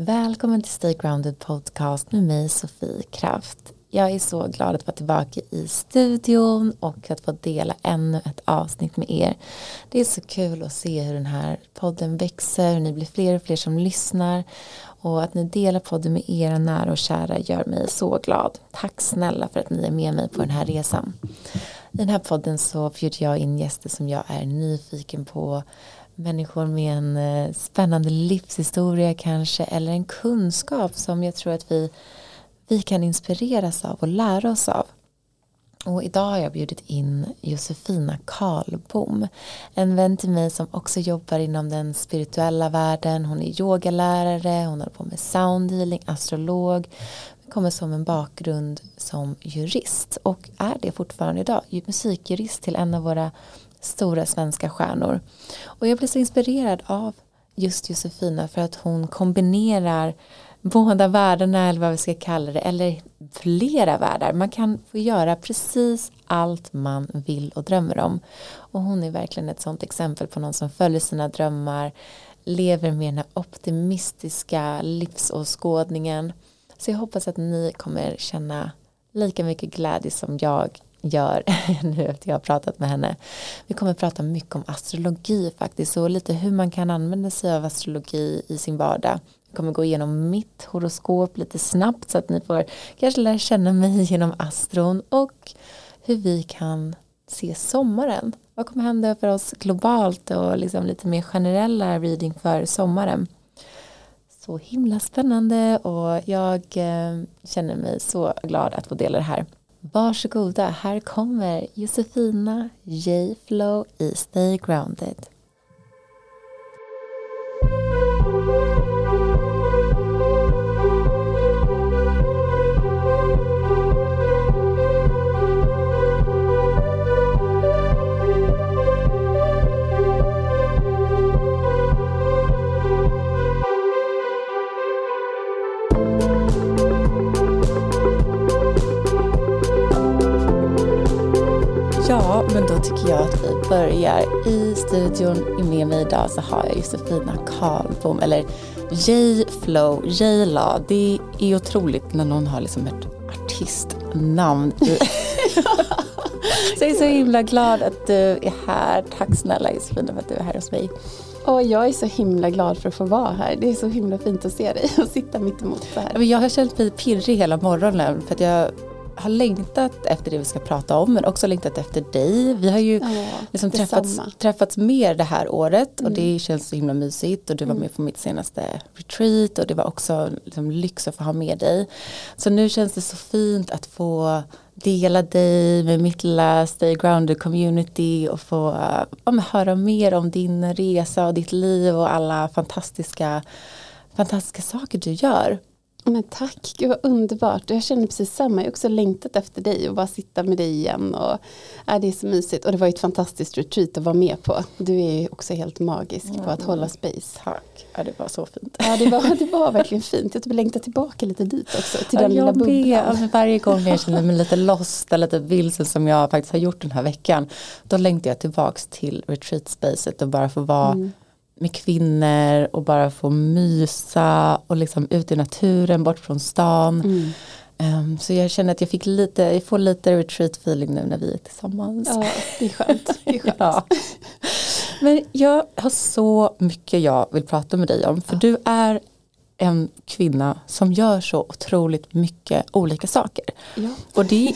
Välkommen till Stay Grounded Podcast med mig Sofie Kraft. Jag är så glad att vara tillbaka i studion och att få dela ännu ett avsnitt med er. Det är så kul att se hur den här podden växer, hur ni blir fler och fler som lyssnar och att ni delar podden med era nära och kära gör mig så glad. Tack snälla för att ni är med mig på den här resan. I den här podden så bjuder jag in gäster som jag är nyfiken på människor med en eh, spännande livshistoria kanske eller en kunskap som jag tror att vi, vi kan inspireras av och lära oss av. Och idag har jag bjudit in Josefina Karlbom. En vän till mig som också jobbar inom den spirituella världen. Hon är yogalärare, hon håller på med soundhealing, astrolog. Kommer som en bakgrund som jurist och är det fortfarande idag. Musikjurist till en av våra stora svenska stjärnor. Och jag blev så inspirerad av just Josefina för att hon kombinerar båda världarna eller vad vi ska kalla det eller flera världar. Man kan få göra precis allt man vill och drömmer om. Och hon är verkligen ett sånt exempel på någon som följer sina drömmar lever med den här optimistiska livsåskådningen. Så jag hoppas att ni kommer känna lika mycket glädje som jag gör nu efter jag har pratat med henne. Vi kommer prata mycket om astrologi faktiskt och lite hur man kan använda sig av astrologi i sin vardag. Vi kommer gå igenom mitt horoskop lite snabbt så att ni får kanske lära känna mig genom astron och hur vi kan se sommaren. Vad kommer hända för oss globalt och liksom lite mer generella reading för sommaren. Så himla spännande och jag eh, känner mig så glad att få dela det här. Varsågoda, här kommer Josefina J. Flow i Stay Grounded. Men då tycker jag att vi börjar. I studion med mig idag så har jag Josefina Karlbom, eller J-Flow, J-La. Det är otroligt när någon har liksom ett artistnamn. så jag är så himla glad att du är här. Tack snälla Josefina för att du är här hos mig. Och jag är så himla glad för att få vara här. Det är så himla fint att se dig och sitta mitt emot så här. Jag har känt mig pirrig hela morgonen för att jag har längtat efter det vi ska prata om men också längtat efter dig. Vi har ju ja, liksom träffats, träffats mer det här året mm. och det känns så himla mysigt och du var mm. med på mitt senaste retreat och det var också liksom lyx att få ha med dig. Så nu känns det så fint att få dela dig med mitt lilla Stay Grounded community och få ja, höra mer om din resa och ditt liv och alla fantastiska fantastiska saker du gör. Men tack, gud vad underbart. Jag känner precis samma. Jag har också längtat efter dig och bara sitta med dig igen. Och, äh, det är så mysigt. Och det var ett fantastiskt retreat att vara med på. Du är också helt magisk mm. på att hålla space. Tack, ja, det var så fint. Ja, det var, det var verkligen fint. Jag typ längtar tillbaka lite dit också. Till den lilla bubblan. Ja, varje gång jag känner mig lite lost eller lite vilsen som jag faktiskt har gjort den här veckan. Då längtar jag tillbaka till retreat-spacet och bara få vara mm med kvinnor och bara få mysa och liksom ut i naturen bort från stan. Mm. Um, så jag känner att jag fick lite, jag får lite retreat feeling nu när vi är tillsammans. Ja, det är skönt. Det är skönt. ja. Men jag har så mycket jag vill prata med dig om för ja. du är en kvinna som gör så otroligt mycket olika saker. Ja. Och, det,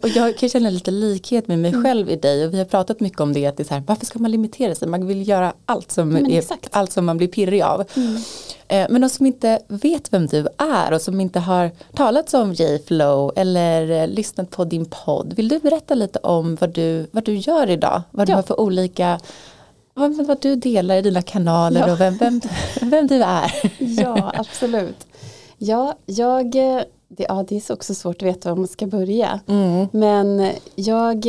och jag kan känna lite likhet med mig mm. själv i dig och vi har pratat mycket om det, att det är så här, varför ska man limitera sig? Man vill göra allt som, är, allt som man blir pirrig av. Mm. Eh, men de som inte vet vem du är och som inte har talat om J-Flow eller eh, lyssnat på din podd, vill du berätta lite om vad du, vad du gör idag? Vad du har för olika vad, vad du delar i dina kanaler ja. och vem, vem, vem du är. ja, absolut. Ja, jag, det, ja, det är också svårt att veta var man ska börja. Mm. Men jag,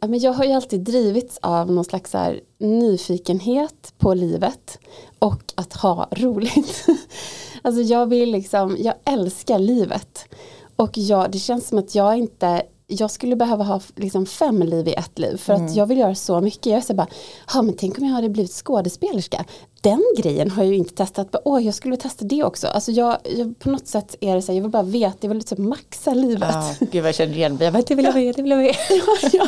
ja, men jag har ju alltid drivits av någon slags här nyfikenhet på livet och att ha roligt. alltså jag vill liksom, jag älskar livet. Och jag, det känns som att jag inte jag skulle behöva ha liksom fem liv i ett liv för att Mm. jag vill göra så mycket. Jag säger bara, ja men tänk om jag hade blivit skådespelerska. Den grejen har jag ju inte testat. Bara, Åh, jag skulle testa det också. Alltså jag, jag, på något sätt är det så här, jag vill bara veta, jag vill liksom maxa livet. Ja, gud vad jag känner igen mig. Jag bara, det vill jag med, det vill jag med. ja, ja,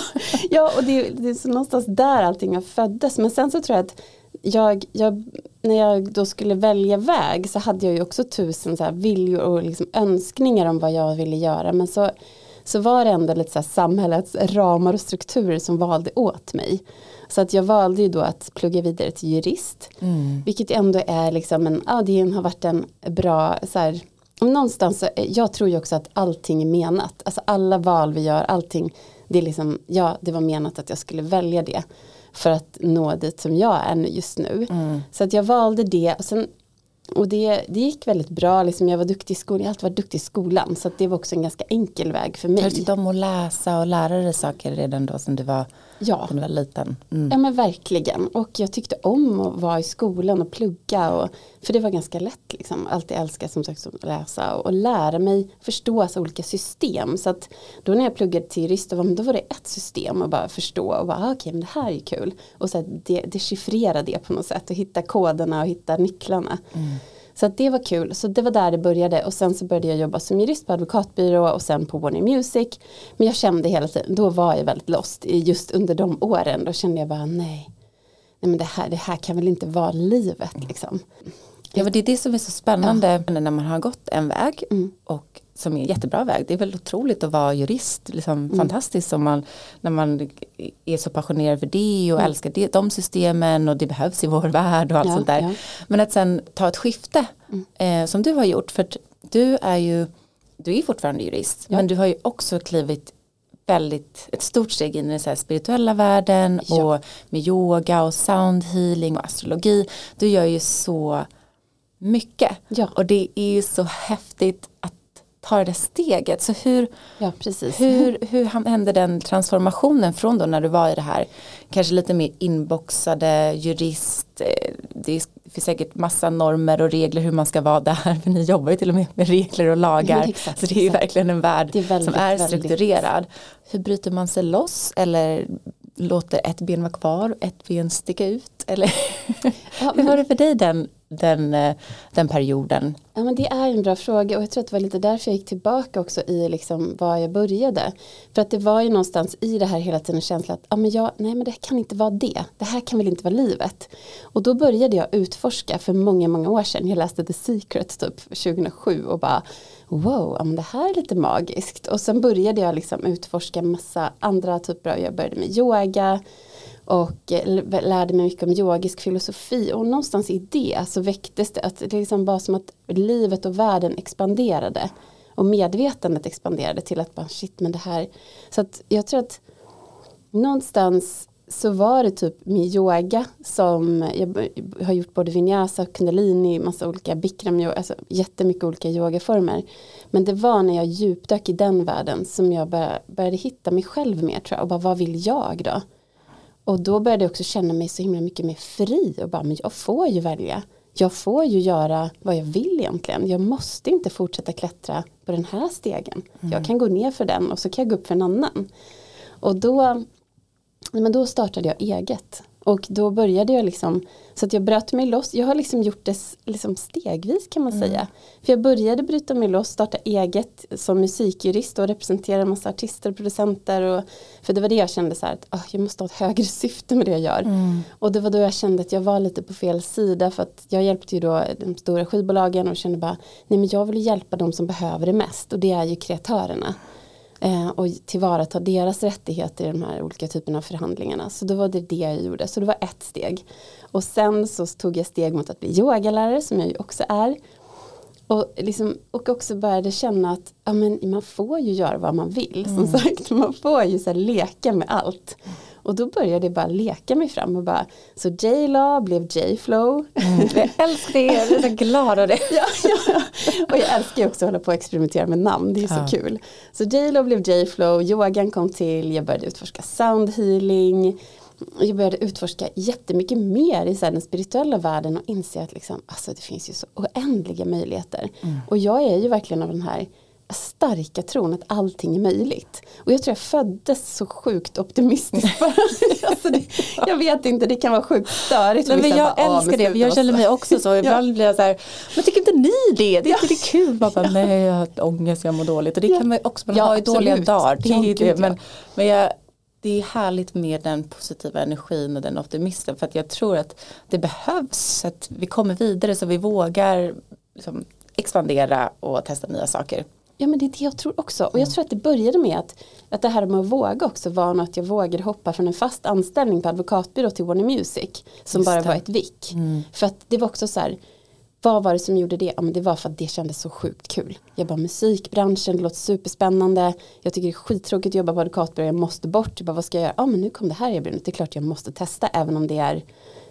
ja, och det, det är så någonstans där allting föddes. Men sen så tror jag att jag, jag, när jag då skulle välja väg så hade jag ju också tusen så här viljor och liksom önskningar om vad jag ville göra. Men så, så var det ändå lite så här samhällets ramar och strukturer som valde åt mig. Så att jag valde ju då att plugga vidare till jurist. Vilket ändå är liksom en, ja det har varit en bra så här, någonstans, så, jag tror ju också att allting är menat. Alltså alla val vi gör, allting, det är liksom, ja det var menat att jag skulle välja det. För att nå dit som jag är just nu. Så att jag valde det och sen och det, det gick väldigt bra, liksom jag var duktig i skolan, jag har alltid varit duktig i skolan så det var också en ganska enkel väg för Har du mig. tyckt om att läsa och lära dig saker redan då som du var, Ja. du var liten? Mm. Ja men verkligen och jag tyckte om att vara i skolan och plugga och, för det var ganska lätt liksom, alltid älska som sagt att läsa och, och lära mig förstå alltså, olika system så att då när jag pluggade till jurist då var, då var det ett system och bara förstå och bara ah, okej men det här är kul och så de, dechiffrera det på något sätt och hitta koderna och hitta nycklarna. Så det var kul, så det var där det började och sen så började jag jobba som jurist på advokatbyrå och sen på Warner Music. Men jag kände hela tiden, då var jag väldigt lost just under de åren, då kände jag bara nej. Nej men det här, det här kan väl inte vara livet liksom. Ja, det är det som är så spännande när man har gått en väg Mm. och som är en jättebra väg. Det är väl otroligt att vara jurist, liksom Mm. fantastiskt om man, när man är så passionerad för det och älskar det, de systemen och det behövs i vår värld och allt Mm. Ja, sånt där. ja. Mm. Men att sen ta ett skifte eh, som du har gjort, för att du är ju, du är fortfarande jurist, Ja. men du har ju också klivit väldigt, ett stort steg in i den så spirituella världen och med yoga och sound healing och astrologi. Du gör ju så mycket. Ja. Och det är ju så häftigt att ta det steget. Så hur, Ja precis. hur, hur hände den transformationen från då när du var i det här kanske lite mer inboxade jurist. eh, Det finns säkert massa normer och regler hur man ska vara där. För ni jobbar ju till och med med regler och lagar. Ja, exakt, så det är ju exakt. verkligen en värld är väldigt, som är väldigt- strukturerad. Hur bryter man sig loss eller låter ett ben vara kvar och ett ben sticka ut? Eller Ja, hur var det för dig den, den, eh, den perioden? Ja men det är en bra fråga och jag tror att det var lite därför jag gick tillbaka också i liksom var jag började. För att det var ju någonstans i det här hela tiden känslan att ah, men jag, nej men det kan inte vara det. Det här kan väl inte vara livet. Och då började jag utforska för många, många år sedan. Jag läste The Secret typ 2007 och bara wow, ja, men det här är lite magiskt. Och sen började jag liksom utforska massa andra typer av, jag började med yoga och eh, lärde mig mycket om yogisk filosofi och någonstans i det så väcktes det att det liksom bara som att livet och världen expanderade och medvetandet expanderade till att bara shit men det här så att jag tror att någonstans så var det typ med yoga som jag har gjort både vinyasa, kundalini, massa olika bikram, yoga, alltså jättemycket olika yogaformer. Men det var när jag djupdök i den världen som jag började, började hitta mig själv mer tror jag och bara vad vill jag då? Och då började jag också känna mig så himla mycket mer fri och bara men jag får ju välja. Jag får ju göra vad jag vill egentligen. Jag måste inte fortsätta klättra på den här stegen. Jag kan gå ner för den och så kan jag gå upp för en annan. Och då, men då startade jag eget. Och då började jag liksom, så att jag bröt mig loss. Jag har liksom gjort det liksom stegvis kan man säga. För jag började bryta mig loss, starta eget som musikjurist och representera en massa artister och producenter. Och, för det var det jag kände så här att ah, jag måste ha ett högre syfte med det jag gör. Och det var då jag kände att jag var lite på fel sida för att jag hjälpte ju då de stora skivbolagen och kände bara nej men jag vill hjälpa de som behöver det mest och det är ju kreatörerna eh, och tillvarata deras rättigheter i de här olika typerna av förhandlingarna. Så då var det det jag gjorde. Så det var ett steg. Och sen så tog jag steg mot att bli yogalärare som jag ju också är. Och, liksom, och också började känna att ja, men man får ju göra vad man vill. Som sagt, man får ju så leka med allt. Och då började jag bara leka mig fram och bara så J-Law blev J-Flow. Jag älskar det, jag är så glad av det. ja, ja. Och jag älskar ju också att hålla på och experimentera med namn, det är så Ja. kul. Så J-Lo blev J-Flow, yogan kom till, jag började utforska sound healing. Jag började utforska jättemycket mer i så den spirituella världen och inse att liksom, alltså, det finns ju så oändliga möjligheter. Och jag är ju verkligen av den här starka tron att allting är möjligt. Och jag tror jag föddes så sjukt optimistisk. alltså det, jag vet inte, det kan vara sjukt störigt. Nej, men jag bara, älskar det, jag känner mig också så. Ibland ja. blir jag så här, men tycker inte ni det? Det är inte det kul? Man bara, nej jag har ångest, jag mår dåligt. Och det kan man också, man ja, har ju dåliga dagar. Det är det. Men, men jag, det är härligt med den positiva energin och den optimismen för att jag tror att det behövs att vi kommer vidare så vi vågar liksom, expandera och testa nya saker. Ja men det är det jag tror också. Och jag tror att det började med att, att det här med att våga också var något jag vågade hoppa från en fast anställning på advokatbyrå till Warner Music. Som Just bara det. var ett vick. Mm. För att det var också så här, vad var det som gjorde det? Ja men det var för att det kändes så sjukt kul. Jag bara musikbranschen, det låter superspännande. Jag tycker det är skittråkigt att jobba på advokatbyrå, jag måste bort. Jag bara, vad ska jag göra? Ja men nu kom det här erbjudandet, det är klart jag måste testa även om det är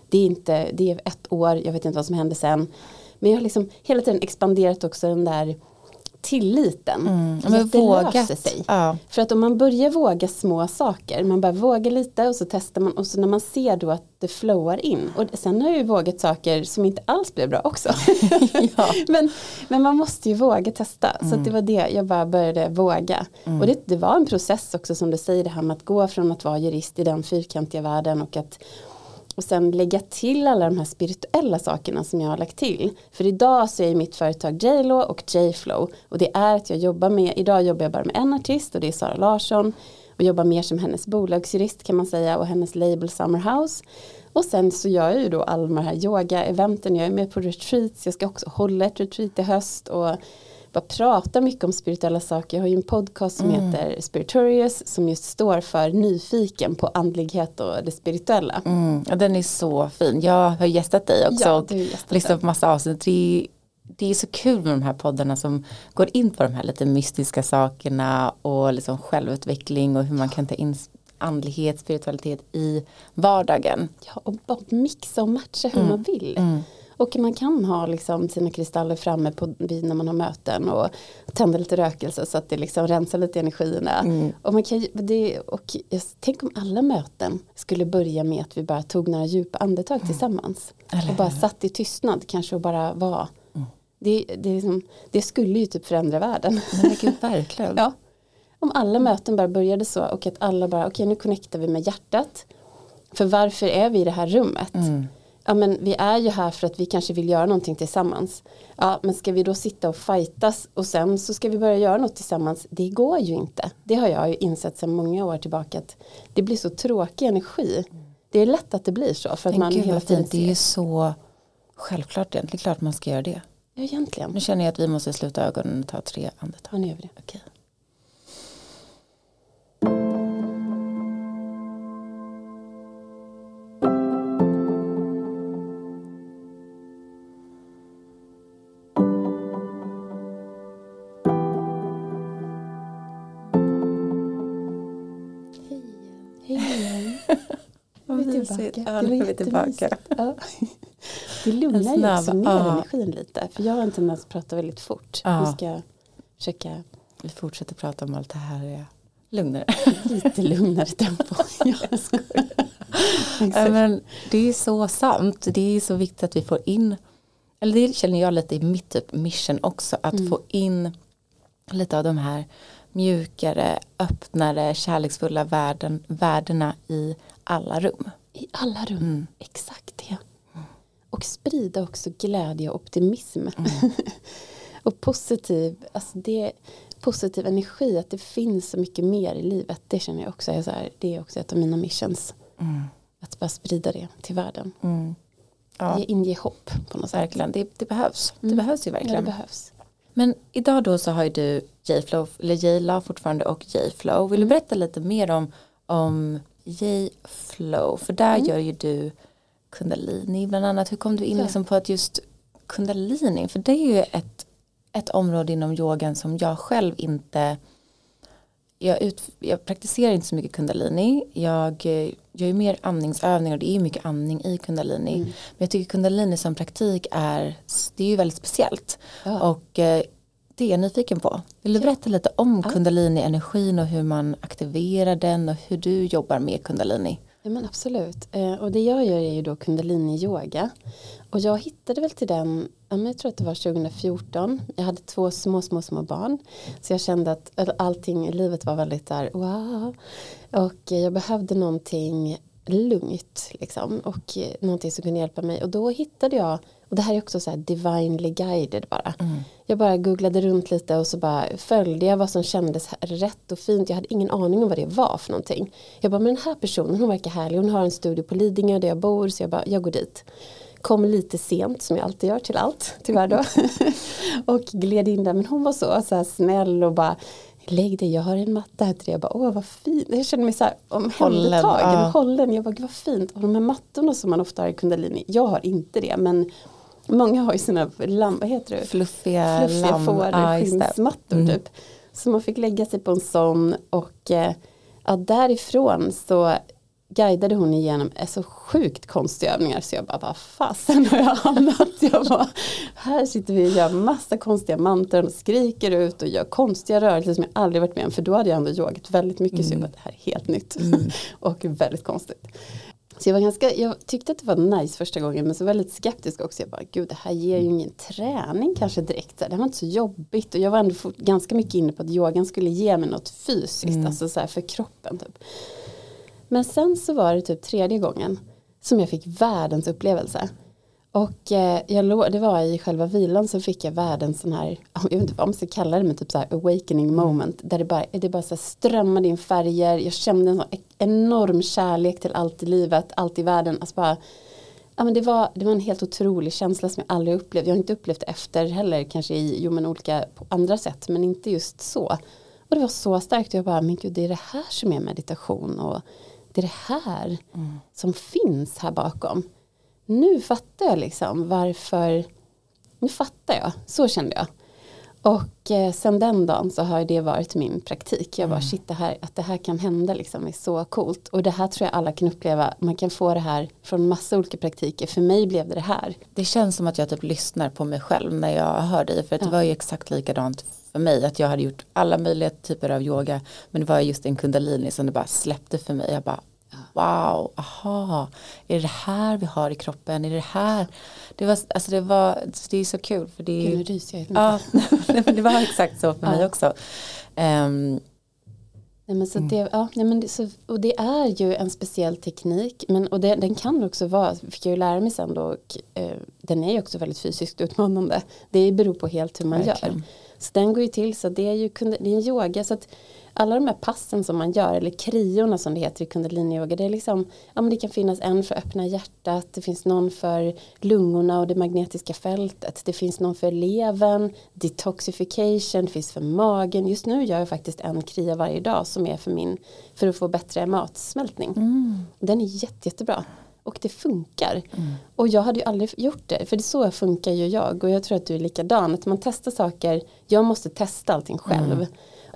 det är inte, det är ett år, jag vet inte vad som händer sen. Men jag har liksom hela tiden expanderat också den där tilliten. Mm. Men att det vågat. löser sig. Ja. För att om man börjar våga små saker, man bara vågar lite och så testar man och så när man ser då att det flowar in. Och sen har jag ju vågat saker som inte alls blev bra också. ja. men, men man måste ju våga testa. Mm. Så det var det jag bara började våga. Mm. Och det, det var en process också som du säger det här med att gå från att vara jurist i den fyrkantiga världen och att och sen lägga till alla de här spirituella sakerna som jag har lagt till. För idag så är mitt företag JLO och JFlow och det är att jag jobbar med, idag jobbar jag bara med en artist och det är Sara Larsson och jobbar mer som hennes bolagsjurist kan man säga och hennes label Summerhouse. Och sen så gör jag ju då alla de här yoga-eventen, jag är med på retreats, jag ska också hålla ett retreat i höst och bara pratar mycket om spirituella saker. Jag har ju en podcast som mm. heter Spiritorious som just står för nyfiken på andlighet och det spirituella. Mm. Ja, den är så fin. Jag har gästat dig också ja, och lyssnat på massa avsnitt. Det, det är så kul med de här poddarna som går in på de här lite mystiska sakerna och liksom självutveckling och hur man kan ta in andlighet, spiritualitet i vardagen. Ja, och bara mixa och matcha hur mm. man vill. Mm. Och man kan ha liksom sina kristaller framme på, när man har möten och tända lite rökelse så att det liksom rensar lite energierna. Mm. Och, man kan, det, och tänk om alla möten skulle börja med att vi bara tog några djupa andetag mm. tillsammans. Eller. Och bara satt i tystnad kanske och bara var. Mm. Det, det, liksom, det, skulle ju typ förändra världen. Men gud, verkligen. ja. Om alla möten bara började så och att alla bara, okej okay, nu connectar vi med hjärtat. För varför är vi i det här rummet? Ja men vi är ju här för att vi kanske vill göra någonting tillsammans. Ja men ska vi då sitta och fightas och sen så ska vi börja göra något tillsammans. Det går ju inte. Det har jag ju insett sedan många år tillbaka att det blir så tråkig energi. Det är lätt att det blir så för att man hela tiden Det är ju så självklart det är klart man ska göra det. Ja egentligen. Nu känner jag att vi måste sluta ögonen och ta tre andetag. Ja nu gör vi det. Okej. Tillbaka. Ja, nu är vi tillbaka. Ja. Det lugnar ju också ner ja. energin lite. För jag har en tendens att prata väldigt fort. Ja. Vi ska försöka. Vi fortsätter prata om allt det här. Ja. Lugnare. Lite lugnare tempo. jag ja, men det är så sant. Det är så viktigt att vi får in. Eller det känner jag lite i mitt typ mission också. Att mm. få in lite av de här mjukare, öppnare, kärleksfulla värden, värdena i alla rum. I alla rum, mm. exakt det. Och sprida också glädje och optimism. Mm. och positiv, alltså det, positiv energi, att det finns så mycket mer i livet. Det känner jag också är, så här, det är också ett av mina missions. Mm. Att bara sprida det till världen. Mm. Ja. Ge, inge hopp på något verkligen. sätt. Det, det behövs. Det behövs ju verkligen. Ja, det behövs. Men idag då så har ju du J-Flow, eller J-La fortfarande och J-Flow. Vill du berätta lite mer om, om J-flow, för där mm. gör ju du kundalini bland annat. Hur kom du in liksom på att just kundalini, för det är ju ett, ett område inom yogan som jag själv inte jag, ut, jag praktiserar inte så mycket kundalini. Jag gör ju mer andningsövningar och det är mycket andning i kundalini. Mm. Men jag tycker kundalini som praktik är, det är ju väldigt speciellt. Ja. Och eh, det är jag nyfiken på. Vill du berätta lite om ja. kundalini-energin och hur man aktiverar den och hur du jobbar med kundalini? Ja men absolut. Eh, och det jag gör är ju då kundalini-yoga. Och jag hittade väl till den, jag tror att det var 2014. Jag hade två små, små, små barn. Så jag kände att allting i livet var väldigt där, wow. Och jag behövde någonting lugnt liksom. Och någonting som kunde hjälpa mig. Och då hittade jag och det här är också så här divinely guided bara. Mm. Jag bara googlade runt lite och så bara följde jag vad som kändes rätt och fint. Jag hade ingen aning om vad det var för någonting. Jag bara, men den här personen hon verkar härlig. Hon har en studio på Lidingö där jag bor. Så jag bara, jag går dit. Kom lite sent som jag alltid gör till allt, tyvärr då. och gled in där. Men hon var så, så här snäll och bara lägg dig, jag har en matta här till dig. Jag bara, åh vad fint. Jag kände mig så här omhändertagen, hållen. hållen. Jag bara, vad fint. Och de här mattorna som man ofta har i kundalini, jag har inte det. Men Många har ju sina lam, vad heter det? fluffiga, fluffiga fårskinnsmattor mm. typ. Så man fick lägga sig på en sån och eh, ja, därifrån så guidade hon igenom så sjukt konstiga övningar så jag bara, vad fasen har jag hamnat? Jag bara, här sitter vi och gör massa konstiga mantran och skriker ut och gör konstiga rörelser som jag aldrig varit med om för då hade jag ändå yogat väldigt mycket mm. så jag bara, det här är helt nytt mm. och väldigt konstigt. Så jag, var ganska, jag tyckte att det var nice första gången men så var jag lite skeptisk också. Jag bara, gud det här ger ju ingen träning kanske direkt. Det här var inte så jobbigt och jag var ändå ganska mycket inne på att yogan skulle ge mig något fysiskt, mm. alltså så här för kroppen. Typ. Men sen så var det typ tredje gången som jag fick världens upplevelse. Och eh, jag, det var i själva vilan så fick jag världens sån här, jag vet inte vad man ska kalla det, men typ så här awakening mm. moment. Där det bara, det bara så strömmade in färger, jag kände en sån enorm kärlek till allt i livet, allt i världen. Alltså bara, ja, men det, var, det var en helt otrolig känsla som jag aldrig upplevt. Jag har inte upplevt det efter heller, kanske i jo, men olika på andra sätt, men inte just så. Och det var så starkt, jag bara, men gud det är det här som är meditation och det är det här mm. som finns här bakom nu fattar jag liksom varför, nu fattar jag, så kände jag. Och eh, sen den dagen så har det varit min praktik. Jag bara mm. shit det här, att det här kan hända liksom är så coolt. Och det här tror jag alla kan uppleva. Man kan få det här från massa olika praktiker. För mig blev det det här. Det känns som att jag typ lyssnar på mig själv när jag hör dig. För ja. det var ju exakt likadant för mig. Att jag hade gjort alla möjliga typer av yoga. Men det var just en kundalini som det bara släppte för mig. Jag bara wow, aha, är det här vi har i kroppen, är det här? Det var, alltså det var, det är så kul för det är ryser ja, det var exakt så för mig också. Um, Nej, men så mm. det, ja, nej, men det, så, och det är ju en speciell teknik men, och det, den kan också vara, fick jag ju lära mig sen då, och, eh, den är ju också väldigt fysiskt utmanande. Det beror på helt hur man Verkligen. gör. Så den går ju till så det är ju det är en yoga så att alla de här passen som man gör, eller kriorna som det heter i kundaliniyoga, det är liksom, ja men det kan finnas en för öppna hjärtat, det finns någon för lungorna och det magnetiska fältet, det finns någon för levern, detoxification, det finns för magen. Just nu gör jag faktiskt en kria varje dag som är för min, för att få bättre matsmältning. Mm. Den är jätte, jättebra. Och det funkar. Mm. Och jag hade ju aldrig gjort det. För det så funkar ju jag. Och jag tror att du är likadan. Att man testar saker. Jag måste testa allting själv. Mm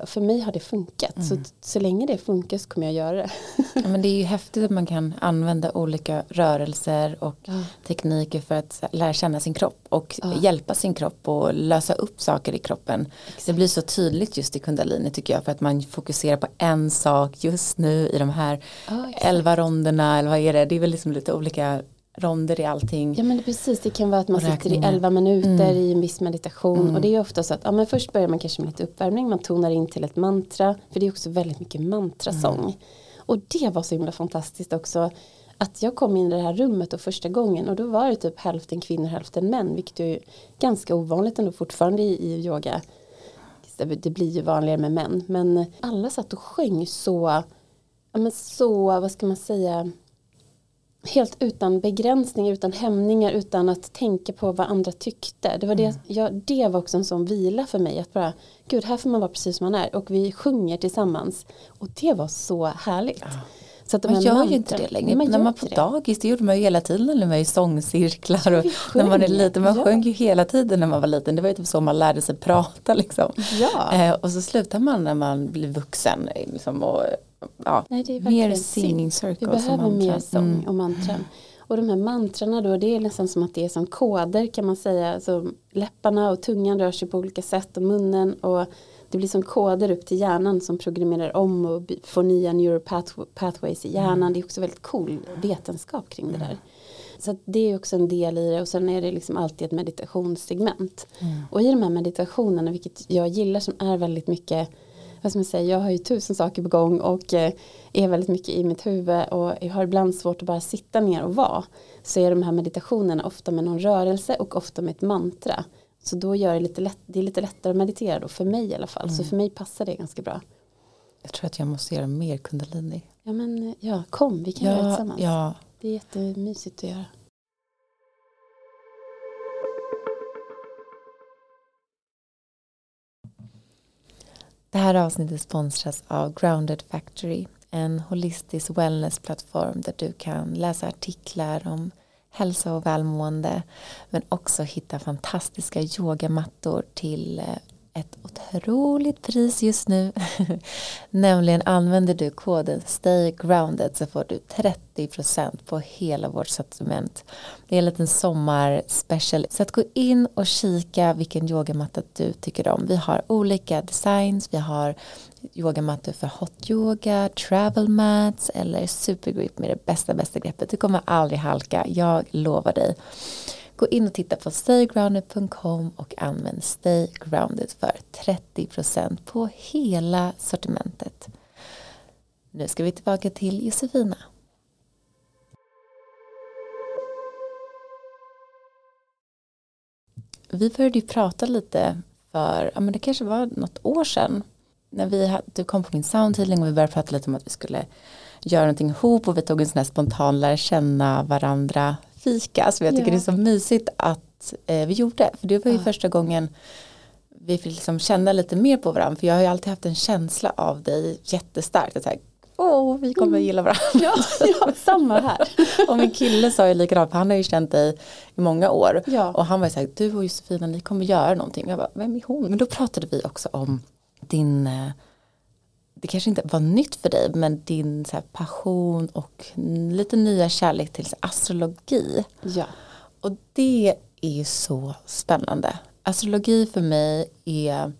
för mig har det funkat. Mm. Så, så länge det funkar så kommer jag göra det. ja, men det är ju häftigt att man kan använda olika rörelser och ja. tekniker för att lära känna sin kropp och ja. hjälpa sin kropp och lösa upp saker i kroppen. Exakt. Det blir så tydligt just i kundalini tycker jag för att man fokuserar på en sak just nu i de här elva ronderna eller vad är det? Det är väl liksom lite olika ronder i allting. Ja men det, precis, det kan vara att man sitter i elva minuter mm. i en viss meditation mm. och det är ofta så att ja, men först börjar man kanske med lite uppvärmning, man tonar in till ett mantra, för det är också väldigt mycket mantrasång. Mm. Och det var så himla fantastiskt också att jag kom in i det här rummet och första gången och då var det typ hälften kvinnor hälften män vilket är ganska ovanligt ändå fortfarande i, i yoga. Det blir ju vanligare med män men alla satt och sjöng så, ja men så, vad ska man säga, helt utan begränsningar, utan hämningar, utan att tänka på vad andra tyckte. Det var, det, mm. ja, det var också en sån vila för mig. Att bara, gud här får man vara precis som man är. Och vi sjunger tillsammans. Och det var så härligt. Ja. Så att man gör ju inte det längre. Man när man på det. dagis, det gjorde man ju hela tiden när man var i sångcirklar. Och när man är liten, man ja. sjöng ju hela tiden när man var liten. Det var ju typ så man lärde sig prata liksom. Ja. Eh, och så slutar man när man blir vuxen. Liksom, och ja, Nej, mer singing circles. Vi behöver mer sång mm. och mantran. Och de här mantrarna då det är nästan som att det är som koder kan man säga. Alltså, läpparna och tungan rör sig på olika sätt och munnen och det blir som koder upp till hjärnan som programmerar om och får nya neuropathways i hjärnan. Mm. Det är också väldigt cool vetenskap kring det där. Så det är också en del i det och sen är det liksom alltid ett meditationssegment. Mm. Och i de här meditationerna, vilket jag gillar som är väldigt mycket vad ska man säga, jag har ju tusen saker på gång och eh, är väldigt mycket i mitt huvud och jag har ibland svårt att bara sitta ner och vara. Så är de här meditationerna ofta med någon rörelse och ofta med ett mantra. Så då gör det lite lätt, det är lite lättare att meditera då, för mig i alla fall. Mm. Så för mig passar det ganska bra. Jag tror att jag måste göra mer kundalini. Ja men ja, kom vi kan ja, göra det tillsammans. Ja. Det är jättemysigt att göra. Det här avsnittet sponsras av Grounded Factory, en holistisk wellnessplattform där du kan läsa artiklar om hälsa och välmående men också hitta fantastiska yogamattor till eh, ett otroligt pris just nu. Nämligen använder du koden Stay Grounded så får du 30% på hela vårt sortiment. Det är en liten sommarspecial. Så att gå in och kika vilken yogamatta du tycker om. Vi har olika designs, vi har yogamattor för hot yoga, travel mats eller supergrip med det bästa bästa greppet. Du kommer aldrig halka, jag lovar dig. Gå in och titta på staygrounded.com och använd staygrounded för 30% på hela sortimentet. Nu ska vi tillbaka till Josefina. Vi började ju prata lite för, ja men det kanske var något år sedan. När vi, du kom på min soundhealing och vi började prata lite om att vi skulle göra någonting ihop och vi tog en sån här spontan lära känna varandra fika som jag tycker ja. är så mysigt att eh, vi gjorde. För det var ju ja. första gången vi fick liksom känna lite mer på varandra. För jag har ju alltid haft en känsla av dig jättestarkt. Att så här, Åh, vi kommer mm. gilla varandra. Ja, ja, samma här. och min kille sa ju likadant, för han har ju känt dig i många år. Ja. Och han var ju så här, du och Josefina, ni kommer göra någonting. Jag bara, vem är hon? Men då pratade vi också om din eh, det kanske inte var nytt för dig men din så passion och lite nya kärlek till astrologi. Ja. Och det är ju så spännande. Astrologi för mig är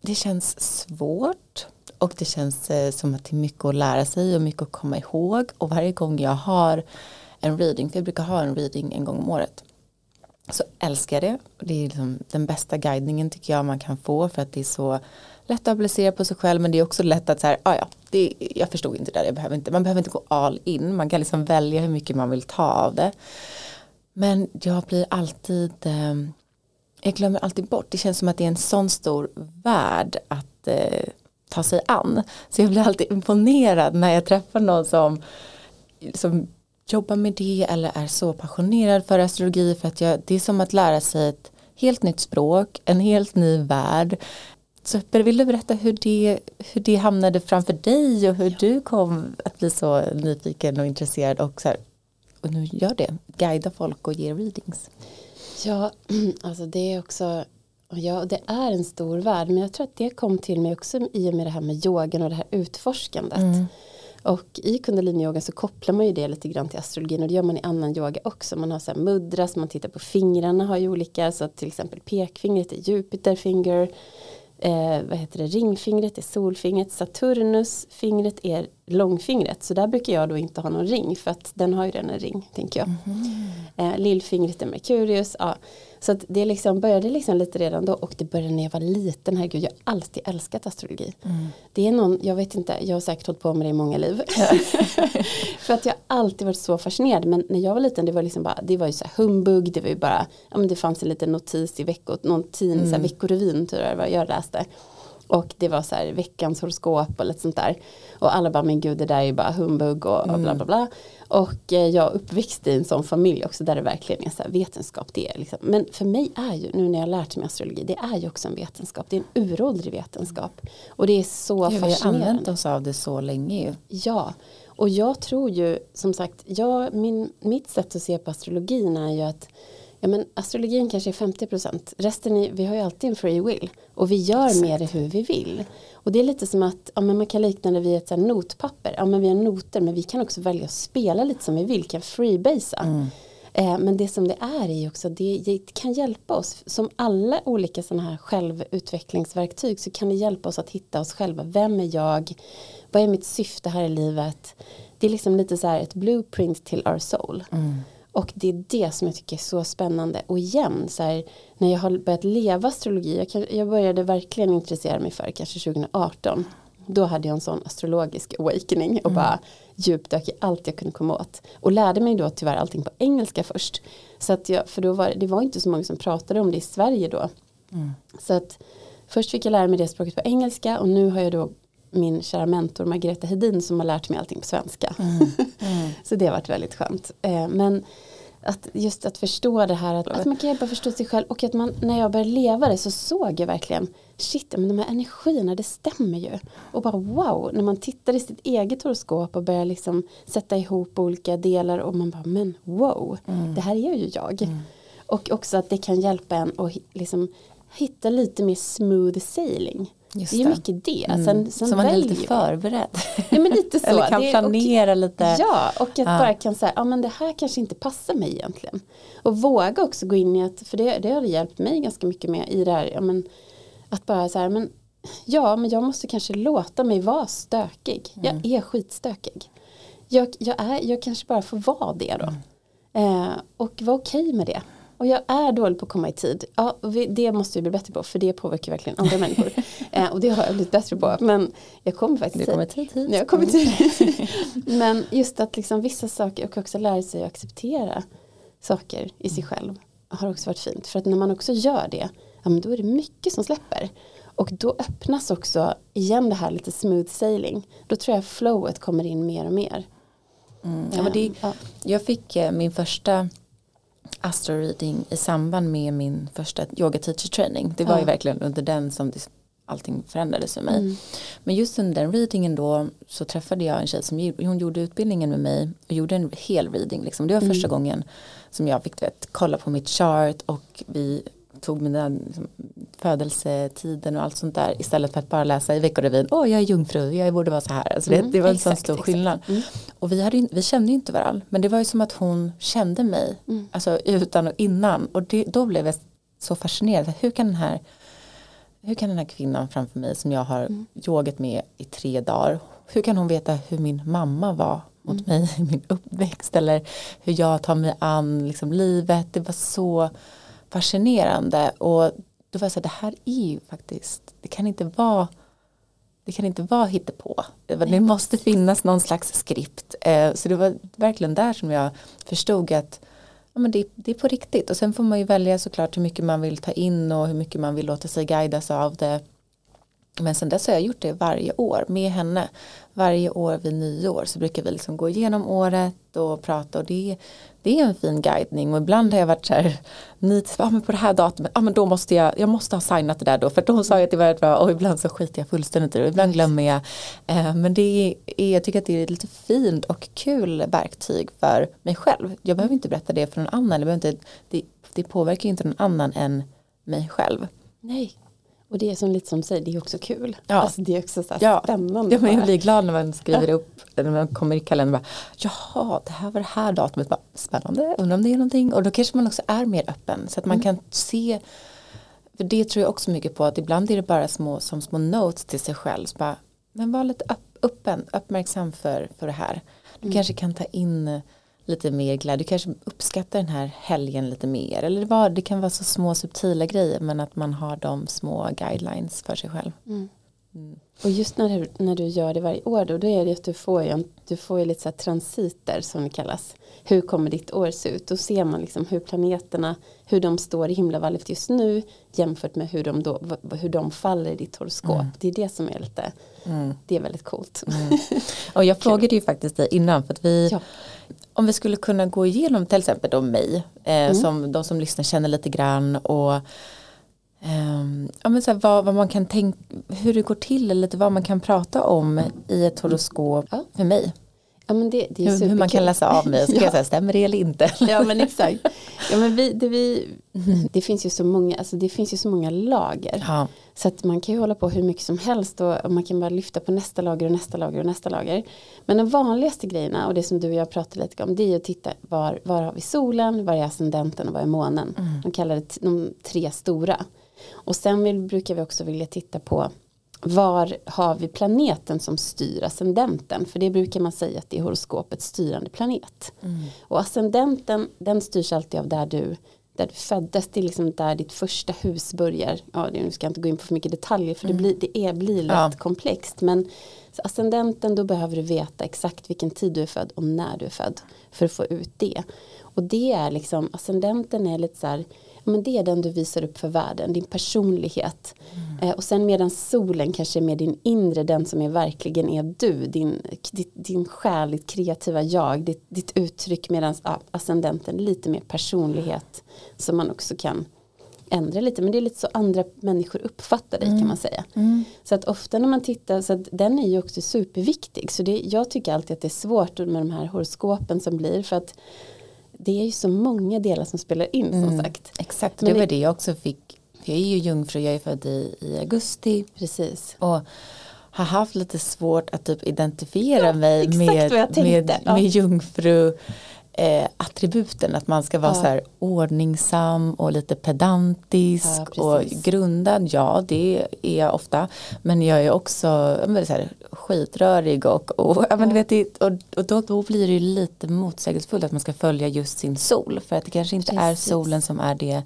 det känns svårt och det känns eh, som att det är mycket att lära sig och mycket att komma ihåg och varje gång jag har en reading, för jag brukar ha en reading en gång om året så älskar jag det. Det är liksom den bästa guidningen tycker jag man kan få för att det är så lätt att applicera på sig själv men det är också lätt att så här, ah, ja, det, jag förstod inte det där, jag behöver inte, man behöver inte gå all in, man kan liksom välja hur mycket man vill ta av det. Men jag blir alltid, eh, jag glömmer alltid bort, det känns som att det är en sån stor värld att eh, ta sig an. Så jag blir alltid imponerad när jag träffar någon som, som jobbar med det eller är så passionerad för astrologi för att jag, det är som att lära sig ett helt nytt språk, en helt ny värld, så vill du berätta hur det, hur det hamnade framför dig och hur ja. du kom att bli så nyfiken och intresserad och, så här, och nu gör det, guida folk och ge readings. Ja, alltså det är också, ja det är en stor värld men jag tror att det kom till mig också i och med det här med yogan och det här utforskandet. Mm. Och i kundaliniyoga så kopplar man ju det lite grann till astrologin och det gör man i annan yoga också. Man har så här mudras, man tittar på fingrarna har ju olika så att till exempel pekfingret är Jupiter finger eh, vad heter det, ringfingret är solfingret, Saturnus Fingret är långfingret. Så där brukar jag då inte ha någon ring för att den har ju redan en ring tänker jag. Mm. Eh, lillfingret är Merkurius. Ja. Så det liksom började liksom lite redan då och det började när jag var liten. Herregud, jag har alltid älskat astrologi. Mm. Det är någon, jag vet inte, jag har säkert hållit på med det i många liv. För att jag har alltid varit så fascinerad. Men när jag var liten, det var liksom bara, det var ju så här humbug, det var ju bara, ja men det fanns en liten notis i veckor, någon tidning, mm. så här, mm. Veckorevyn tror jag det var, jag läste. Och det var så här veckans horoskop och lite sånt där. Och alla bara, men gud det där är ju bara humbug och, och bla bla bla. Och eh, jag uppväxt i en sån familj också där det verkligen är så här vetenskap. Det är liksom. Men för mig är ju, nu när jag lärt mig astrologi, det är ju också en vetenskap. Det är en uråldrig vetenskap. Och det är så ja, fascinerande. Vi har använt oss av det så länge ju. Ja, och jag tror ju som sagt, jag, min, mitt sätt att se på astrologin är ju att ja, men astrologin kanske är 50%. Resten är, vi har ju alltid en free will. Och vi gör Exakt. med det hur vi vill. Och det är lite som att ja, men man kan likna det vid ett så notpapper. Ja, men vi har noter men vi kan också välja att spela lite som vi vill. Kan freebasea. Mm. Eh, men det som det är är också det, det kan hjälpa oss. Som alla olika sådana här självutvecklingsverktyg så kan det hjälpa oss att hitta oss själva. Vem är jag? Vad är mitt syfte här i livet? Det är liksom lite så här ett blueprint till our soul. Mm. Och det är det som jag tycker är så spännande. Och igen, så här, när jag har börjat leva astrologi, jag, kan, jag började verkligen intressera mig för kanske 2018. Då hade jag en sån astrologisk awakening och bara djupdök i allt jag kunde komma åt. Och lärde mig då tyvärr allting på engelska först. Så att jag, för då var, det var inte så många som pratade om det i Sverige då. Mm. Så att först fick jag lära mig det språket på engelska och nu har jag då min kära mentor Margareta Hedin som har lärt mig allting på svenska. Mm. så det har varit väldigt skönt. Eh, men att just att förstå det här att, att man kan hjälpa att förstå sig själv och att man när jag började leva det så såg jag verkligen shit men de här energierna det stämmer ju och bara wow när man tittar i sitt eget horoskop och börjar liksom sätta ihop olika delar och man bara men wow det här är ju jag och också att det kan hjälpa en att liksom hitta lite mer smooth sailing Just det är det. mycket det Mm. sen, sen så man är lite förberedd. Ja men lite så. Eller kan Det är- och- planera lite. Ja, och att Ja. bara kan säga, ja men det här kanske inte passar mig egentligen. Och våga också gå in i att, för det, det har hjälpt mig ganska mycket med i det här, ja men att bara så här, men ja men jag måste kanske låta mig vara stökig. Mm. Jag är skitstökig. Jag, jag, är, jag kanske bara får vara det då. Mm. Eh, och vara okej med det. Och jag är dålig på att komma i tid. Ja, det måste vi bli bättre på för det påverkar verkligen andra människor. Eh, och det har jag blivit bättre på. Men jag kommer faktiskt Du kommer tid hit. jag har kommit till Men just att liksom vissa saker och också lära sig att acceptera saker i sig själv har också varit fint. För att när man också gör det, ja, men då är det mycket som släpper. Och då öppnas också igen det här lite smooth sailing. Då tror jag flowet kommer in mer och mer. Mm. Ja, men det, Ja. jag fick eh, min första astro-reading i samband med min första yoga teacher training. Det var Ja. ju verkligen under den som det, allting förändrades för mig. Mm. Men just under den readingen då så träffade jag en tjej som hon gjorde utbildningen med mig och gjorde en hel reading. Liksom. Det var Mm. första gången som jag fick vet, kolla på mitt chart och vi tog mina liksom, födelsetiden och allt sånt där istället för att bara läsa i veckorevyn, åh jag är jungfru, jag borde vara så här. Alltså, det, Mm, det var en sån stor skillnad. Mm. Och vi, hade, vi kände ju inte varandra men det var ju som att hon kände mig Mm. alltså utan och innan och det, då blev jag så fascinerad. Hur kan den här hur kan den här kvinnan framför mig som jag har Mm. yogat med i tre dagar hur kan hon veta hur min mamma var mot Mm. mig i min uppväxt eller hur jag tar mig an liksom, livet. Det var så fascinerande och då var jag så här, det här är ju faktiskt, det kan inte vara det kan inte vara hittepå. Det, var- det måste finnas någon slags skript. Eh, så det var verkligen där som jag förstod att ja, men det, det är på riktigt. Och sen får man ju välja såklart hur mycket man vill ta in och hur mycket man vill låta sig guidas av det. Men sen dess har jag gjort det varje år med henne. Varje år vid nyår så brukar vi liksom gå igenom året och prata och det, det är en fin guidning och ibland har jag varit så här nit, ja men på det här datumet, ja men då måste jag, jag måste ha signat det där då för hon sa ju att det var bra och ibland så skiter jag fullständigt i det och ibland glömmer jag. Eh, men det är, jag tycker att det är ett lite fint och kul verktyg för mig själv. Jag behöver inte berätta det för någon annan, jag behöver inte, det, det påverkar inte någon annan än mig själv. Nej. Och det är som lite som säger, det är också kul. Ja. Alltså det är också så Ja. spännande. Ja, men jag blir glad när man skriver upp, när man kommer i kalendern bara, jaha, det här var det här datumet, bara, spännande, undrar om det är någonting. Och då kanske man också är mer öppen, så att man kan se, för det tror jag också mycket på, att ibland är det bara små, som små notes till sig själv, så bara, men var lite öppen, uppmärksam för, för det här. Du kanske kan ta in lite mer glädje, du kanske uppskattar den här helgen lite mer, eller det, var, det kan vara så små subtila grejer, men att man har de små guidelines för sig själv. Mm. Och just när du, när du gör det varje år då, då är det att du får ju, du får ju lite så transiter som det kallas. Hur kommer ditt år se ut? Då ser man liksom hur planeterna, hur de står i himlavalvet just nu jämfört med hur de, då, hur de faller i ditt horoskop. Det är det som är lite, det är väldigt coolt. Och jag frågade ju faktiskt dig innan för att vi Ja. om vi skulle kunna gå igenom till exempel då mig eh, som de som lyssnar känner lite grann och ehm, ja, men så här, vad, vad man kan tänka hur det går till eller lite vad man kan prata om i ett horoskop Ja. för mig Ja, men det, det är hur, hur man kan läsa av mig så kan jag säga stämmer det eller inte Ja men exakt. Ja, men vi, det, vi, det, finns ju så många, alltså det finns ju så många lager. ja. Så att man kan ju hålla på hur mycket som helst och, och man kan bara lyfta på nästa lager och nästa lager och nästa lager. Men de vanligaste grejerna och det som du och jag pratade lite om det är att titta var, var har vi solen, var är ascendenten och var är månen. De kallar det de tre stora. Och sen vill, brukar vi också vilja titta på var har vi planeten som styr ascendenten? För det brukar man säga att det är horoskopets styrande planet. Mm. Och ascendenten den styrs alltid av där du, där du föddes. Det är liksom där ditt första hus börjar. Ja, nu ska jag inte gå in på för mycket detaljer för det, blir, det är, blir lätt Ja. komplext. Men ascendenten då behöver du veta exakt vilken tid du är född och när du är född. För att få ut det. Och det är liksom, ascendenten är lite så här, men det är den du visar upp för världen, din personlighet. Eh, och sen medan solen kanske är med din inre, den som är verkligen är du, din, ditt, din själ, ditt kreativa jag, ditt, ditt uttryck medan ja, ascendenten lite mer personlighet som man också kan ändra lite. Men det är lite så andra människor uppfattar dig kan man säga. Så att ofta när man tittar, så att den är ju också superviktig. Så det, jag tycker alltid att det är svårt med de här horoskopen som blir för att det är ju så många delar som spelar in som sagt. Exakt, Men det var det- jag också fick. Jag är ju jungfru, jag är född i, i augusti Precis. och har haft lite svårt att typ identifiera Ja, mig med, med, ja. med jungfru eh, attributen att man ska vara Ja. så här ordningsam och lite pedantisk Ja, och grundad, ja det är jag ofta. Men jag är också men så här, skitrörig och, och, ja, men vet, det- och, och då, då blir det ju lite motsägelsefullt att man ska följa just sin sol. För att det kanske inte är Precis. solen som är det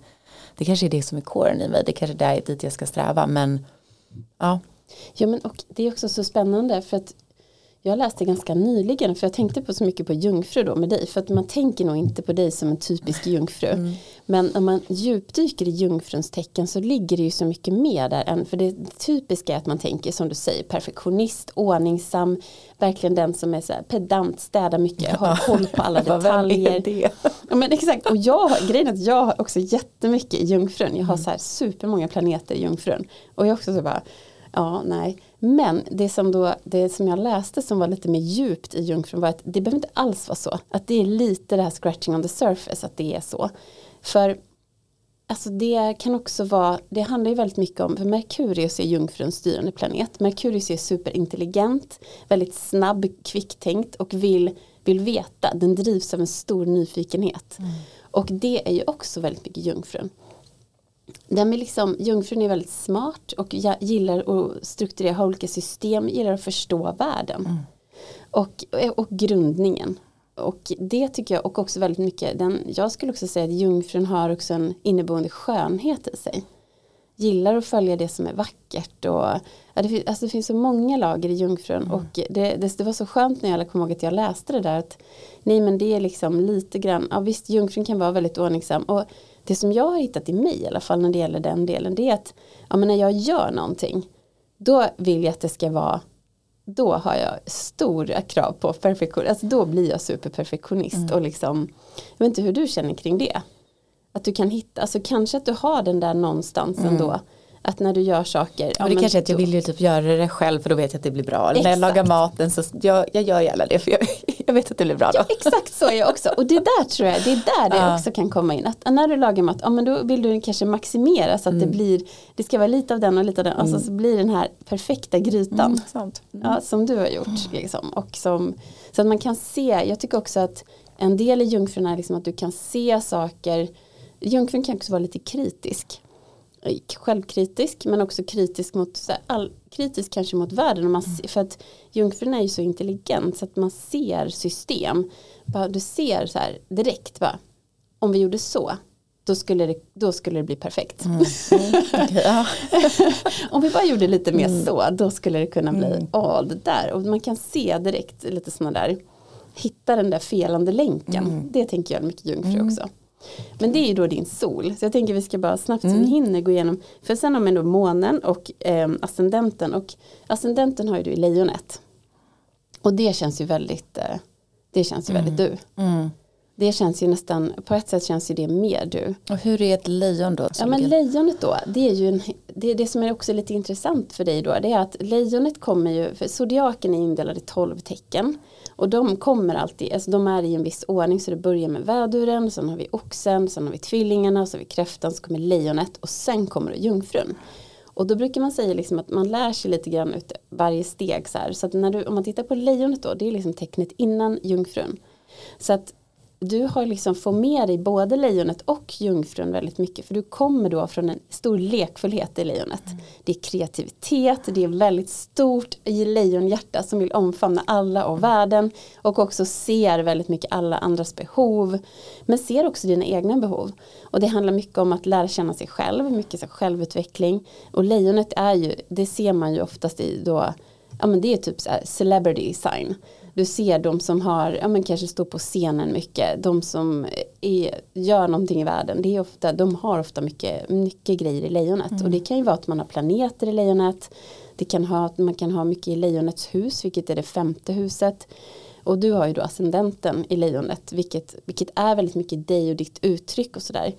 det kanske är det som är kåren i mig, det kanske är dit jag ska sträva. Men ja, Ja men och det är också så spännande för att jag läste ganska nyligen för jag tänkte på så mycket på jungfru då med dig för att man tänker nog inte på dig som en typisk jungfru men när man djupdyker i jungfruns tecken så ligger det ju så mycket mer där än för det typiska är att man tänker som du säger perfektionist, ordningsam verkligen den som är så här pedant, städar mycket, har koll på alla Vad- vem är detaljer det? Ja men exakt och jag grejen är att jag har också jättemycket i jungfrun. Jag har så här supermånga planeter i jungfrun. Och jag också så bara, ja nej. Men det som, då, det som jag läste som var lite mer djupt i jungfrun var att det behöver inte alls vara så. Att det är lite det här scratching on the surface, att det är så. För Alltså det kan också vara, det handlar ju väldigt mycket om, för Merkurius är jungfruns styrande planet. Merkurius är superintelligent, väldigt snabb, kvicktänkt och vill, vill veta. Den drivs av en stor nyfikenhet. Och det är ju också väldigt mycket jungfrun. Den är liksom, jungfrun är väldigt smart och gillar att strukturera ha olika system, gillar att förstå världen. Och, och grundningen. Och det tycker jag och också väldigt mycket, den, jag skulle också säga att jungfrun har också en inneboende skönhet i sig. Gillar att följa det som är vackert och ja, det, alltså det finns så många lager i jungfrun och det, det, det var så skönt när jag kom ihåg att jag läste det där att nej men det är liksom lite grann, ja visst jungfrun kan vara väldigt ordningsam och det som jag har hittat i mig i alla fall när det gäller den delen det är att ja, men när jag gör någonting då vill jag att det ska vara då har jag stora krav på perfektion. Alltså då blir jag superperfektionist och liksom, jag vet inte hur du känner kring det. Att du kan hitta, alltså kanske att du har den där någonstans ändå. Att när du gör saker. Ja, det kanske är att jag vill ju typ göra det själv för då vet jag att det blir bra. Eller när jag lagar maten så jag, jag gör gärna det för jag, jag vet att det blir bra då. Ja, exakt så är jag också. Och det där tror jag, det är där det Ja. också kan komma in. Att när du lagar mat, ja men då vill du kanske maximera så att Mm. det blir, det ska vara lite av den och lite av den. Alltså så blir den här perfekta grytan. sant. Ja, som du har gjort. Liksom. Och som, så att man kan se, jag tycker också att en del i jungfrun är liksom att du kan se saker. Jungfrun kan också vara lite kritisk. Självkritisk men också kritisk mot, så här, all, kritisk kanske mot världen. Och man, se- för att jungfrun är ju så intelligent så att man ser system. Du ser så här direkt bara, om vi gjorde så. Då skulle, det, då skulle det bli perfekt. Okej, ja. Om vi bara gjorde lite mer Mm. så, då skulle det kunna bli, åh det där. Och man kan se direkt lite sådana där, hitta den där felande länken. Mm. Det tänker jag mycket jungfru också. Men det är ju då din sol. Så jag tänker vi ska bara snabbt Mm. så vi hinner gå igenom. För sen har man då månen och eh, ascendenten. Och ascendenten har ju du i lejonet. Och det känns ju väldigt, eh, det känns ju väldigt du. Mm. Det känns ju nästan, på ett sätt känns ju det mer du. Och hur är ett lejon då? Ja men lejonet då, det är ju en, det, det som är också lite intressant för dig då, det är att lejonet kommer ju, för zodiaken är indelad i 12 tecken. Och de kommer alltid, alltså de är i en viss ordning så det börjar med väduren, sen har vi oxen, sen har vi tvillingarna, sen har vi kräftan, så kommer lejonet och sen kommer jungfrun. Och då brukar man säga liksom att man lär sig lite grann ut varje steg så här. Så att när du, om man tittar på lejonet då, det är liksom tecknet innan jungfrun. Så att du har liksom får med dig både lejonet och jungfrun väldigt mycket. För du kommer då från en stor lekfullhet i lejonet. Mm. Det är kreativitet, det är väldigt stort i lejonhjärta som vill omfamna alla och världen. Och också ser väldigt mycket alla andras behov. Men ser också dina egna behov. Och det handlar mycket om att lära känna sig själv, mycket så självutveckling. Och lejonet är ju, det ser man ju oftast i då, ja men det är typ så celebrity sign du ser de som har, ja men kanske står på scenen mycket, de som är, gör någonting i världen, det är ofta, de har ofta mycket, mycket grejer i lejonet. Mm. Och det kan ju vara att man har planeter i lejonet, det kan ha man kan ha mycket i lejonets hus, vilket är det femte huset. Och du har ju då ascendenten i lejonet, vilket, vilket är väldigt mycket dig och ditt uttryck och sådär.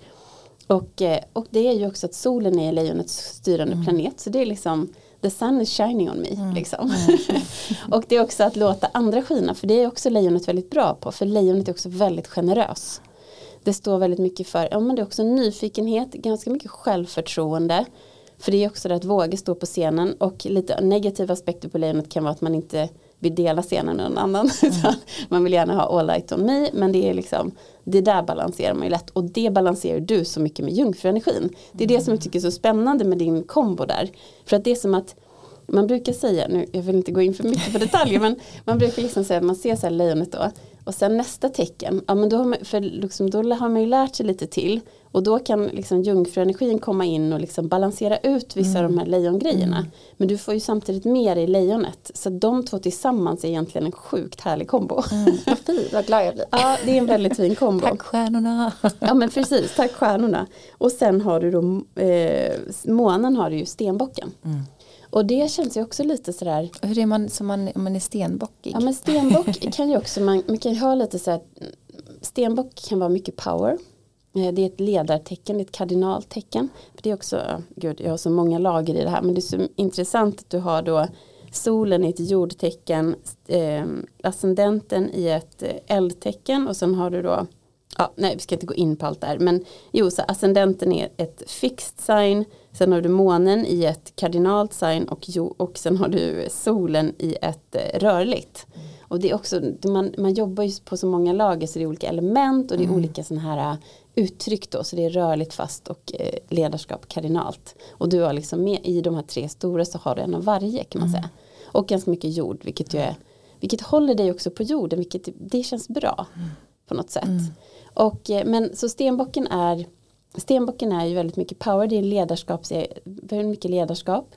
Och, eh, och det är ju också att solen är lejonets styrande mm. planet, så det är liksom the sun is shining on me. Mm. Liksom. Mm. och det är också att låta andra skina för det är också lejonet väldigt bra på för lejonet är också väldigt generös. Det står väldigt mycket för, ja men det är också nyfikenhet, ganska mycket självförtroende. För det är också det att våga stå på scenen och lite negativa aspekter på lejonet kan vara att man inte vill dela scenen med någon annan. Mm. man vill gärna ha all light on me men det är liksom det där balanserar man ju lätt och det balanserar du så mycket med jungfruenergin. Det är det som jag tycker är så spännande med din kombo där. För att det är som att man brukar säga, nu jag vill inte gå in för mycket på detaljer men man brukar liksom säga att man ser så här lejonet då och sen nästa tecken, ja men då har man, för liksom, då har man ju lärt sig lite till och då kan liksom jungfruenergin komma in och liksom balansera ut vissa mm. av de här lejongrejerna. Mm. Men du får ju samtidigt mer i lejonet. Så de två tillsammans är egentligen en sjukt härlig kombo. Mm. Vad fin, vad glad jag blir. Ja, det är en väldigt fin kombo. tack stjärnorna. ja men precis, tack stjärnorna. Och sen har du då, eh, månen har du ju stenbocken. Mm. Och det känns ju också lite sådär. Hur är man som man, man är stenbockig? Ja men stenbock kan ju också, man, man kan ju ha lite såhär, stenbock kan vara mycket power. Eh, det är ett ledartecken, ett kardinaltecken. För det är också, gud jag har så många lager i det här men det är så intressant att du har då solen i ett jordtecken, eh, ascendenten i ett eh, eldtecken och sen har du då ja, nej vi ska inte gå in på allt där men jo så ascendenten är ett fixed sign sen har du månen i ett kardinalt sign och, jo, och sen har du solen i ett eh, rörligt mm. och det är också man, man jobbar ju på så många lager så det är olika element och det är mm. olika sådana här eh, uttryck då så det är rörligt fast och eh, ledarskap kardinalt och du har liksom med i de här tre stora så har du en av varje kan man mm. säga och ganska mycket jord vilket ju är vilket håller dig också på jorden vilket det känns bra mm. på något sätt mm. Och, men så stenbocken är Stenbocken är ju väldigt mycket power, det är ledarskap, väldigt mycket ledarskap.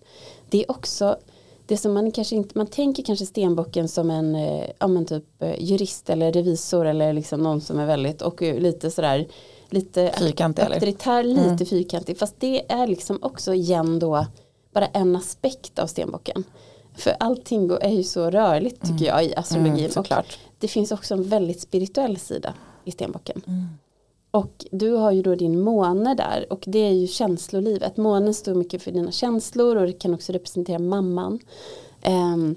Det är också det som man kanske inte, man tänker kanske stenbocken som en eh, ja, men typ eh, jurist eller revisor eller liksom någon som är väldigt och lite sådär lite fyrkantig auktoritär, lite mm. fyrkantig. Fast det är liksom också igen då bara en aspekt av stenbocken. För allting är ju så rörligt tycker mm. jag i astrologin. Mm, det finns också en väldigt spirituell sida i stenbocken. Mm. Och du har ju då din måne där och det är ju känslolivet. Månen står mycket för dina känslor och det kan också representera mamman. Um,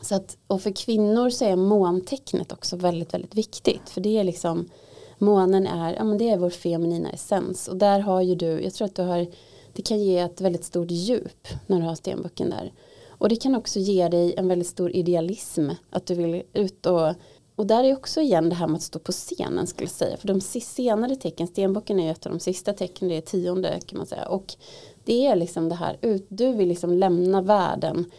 så att, och för kvinnor så är måntecknet också väldigt, väldigt viktigt. För det är liksom, månen är, ja men det är vår feminina essens. Och där har ju du, jag tror att du har, det kan ge ett väldigt stort djup när du har stenboken där. Och det kan också ge dig en väldigt stor idealism. Att du vill ut och och där är också igen det här med att stå på scenen skulle jag säga. För de senare tecken, stenbocken är ju ett av de sista tecken, det är tionde kan man säga. Och det är liksom det här, du vill liksom lämna världen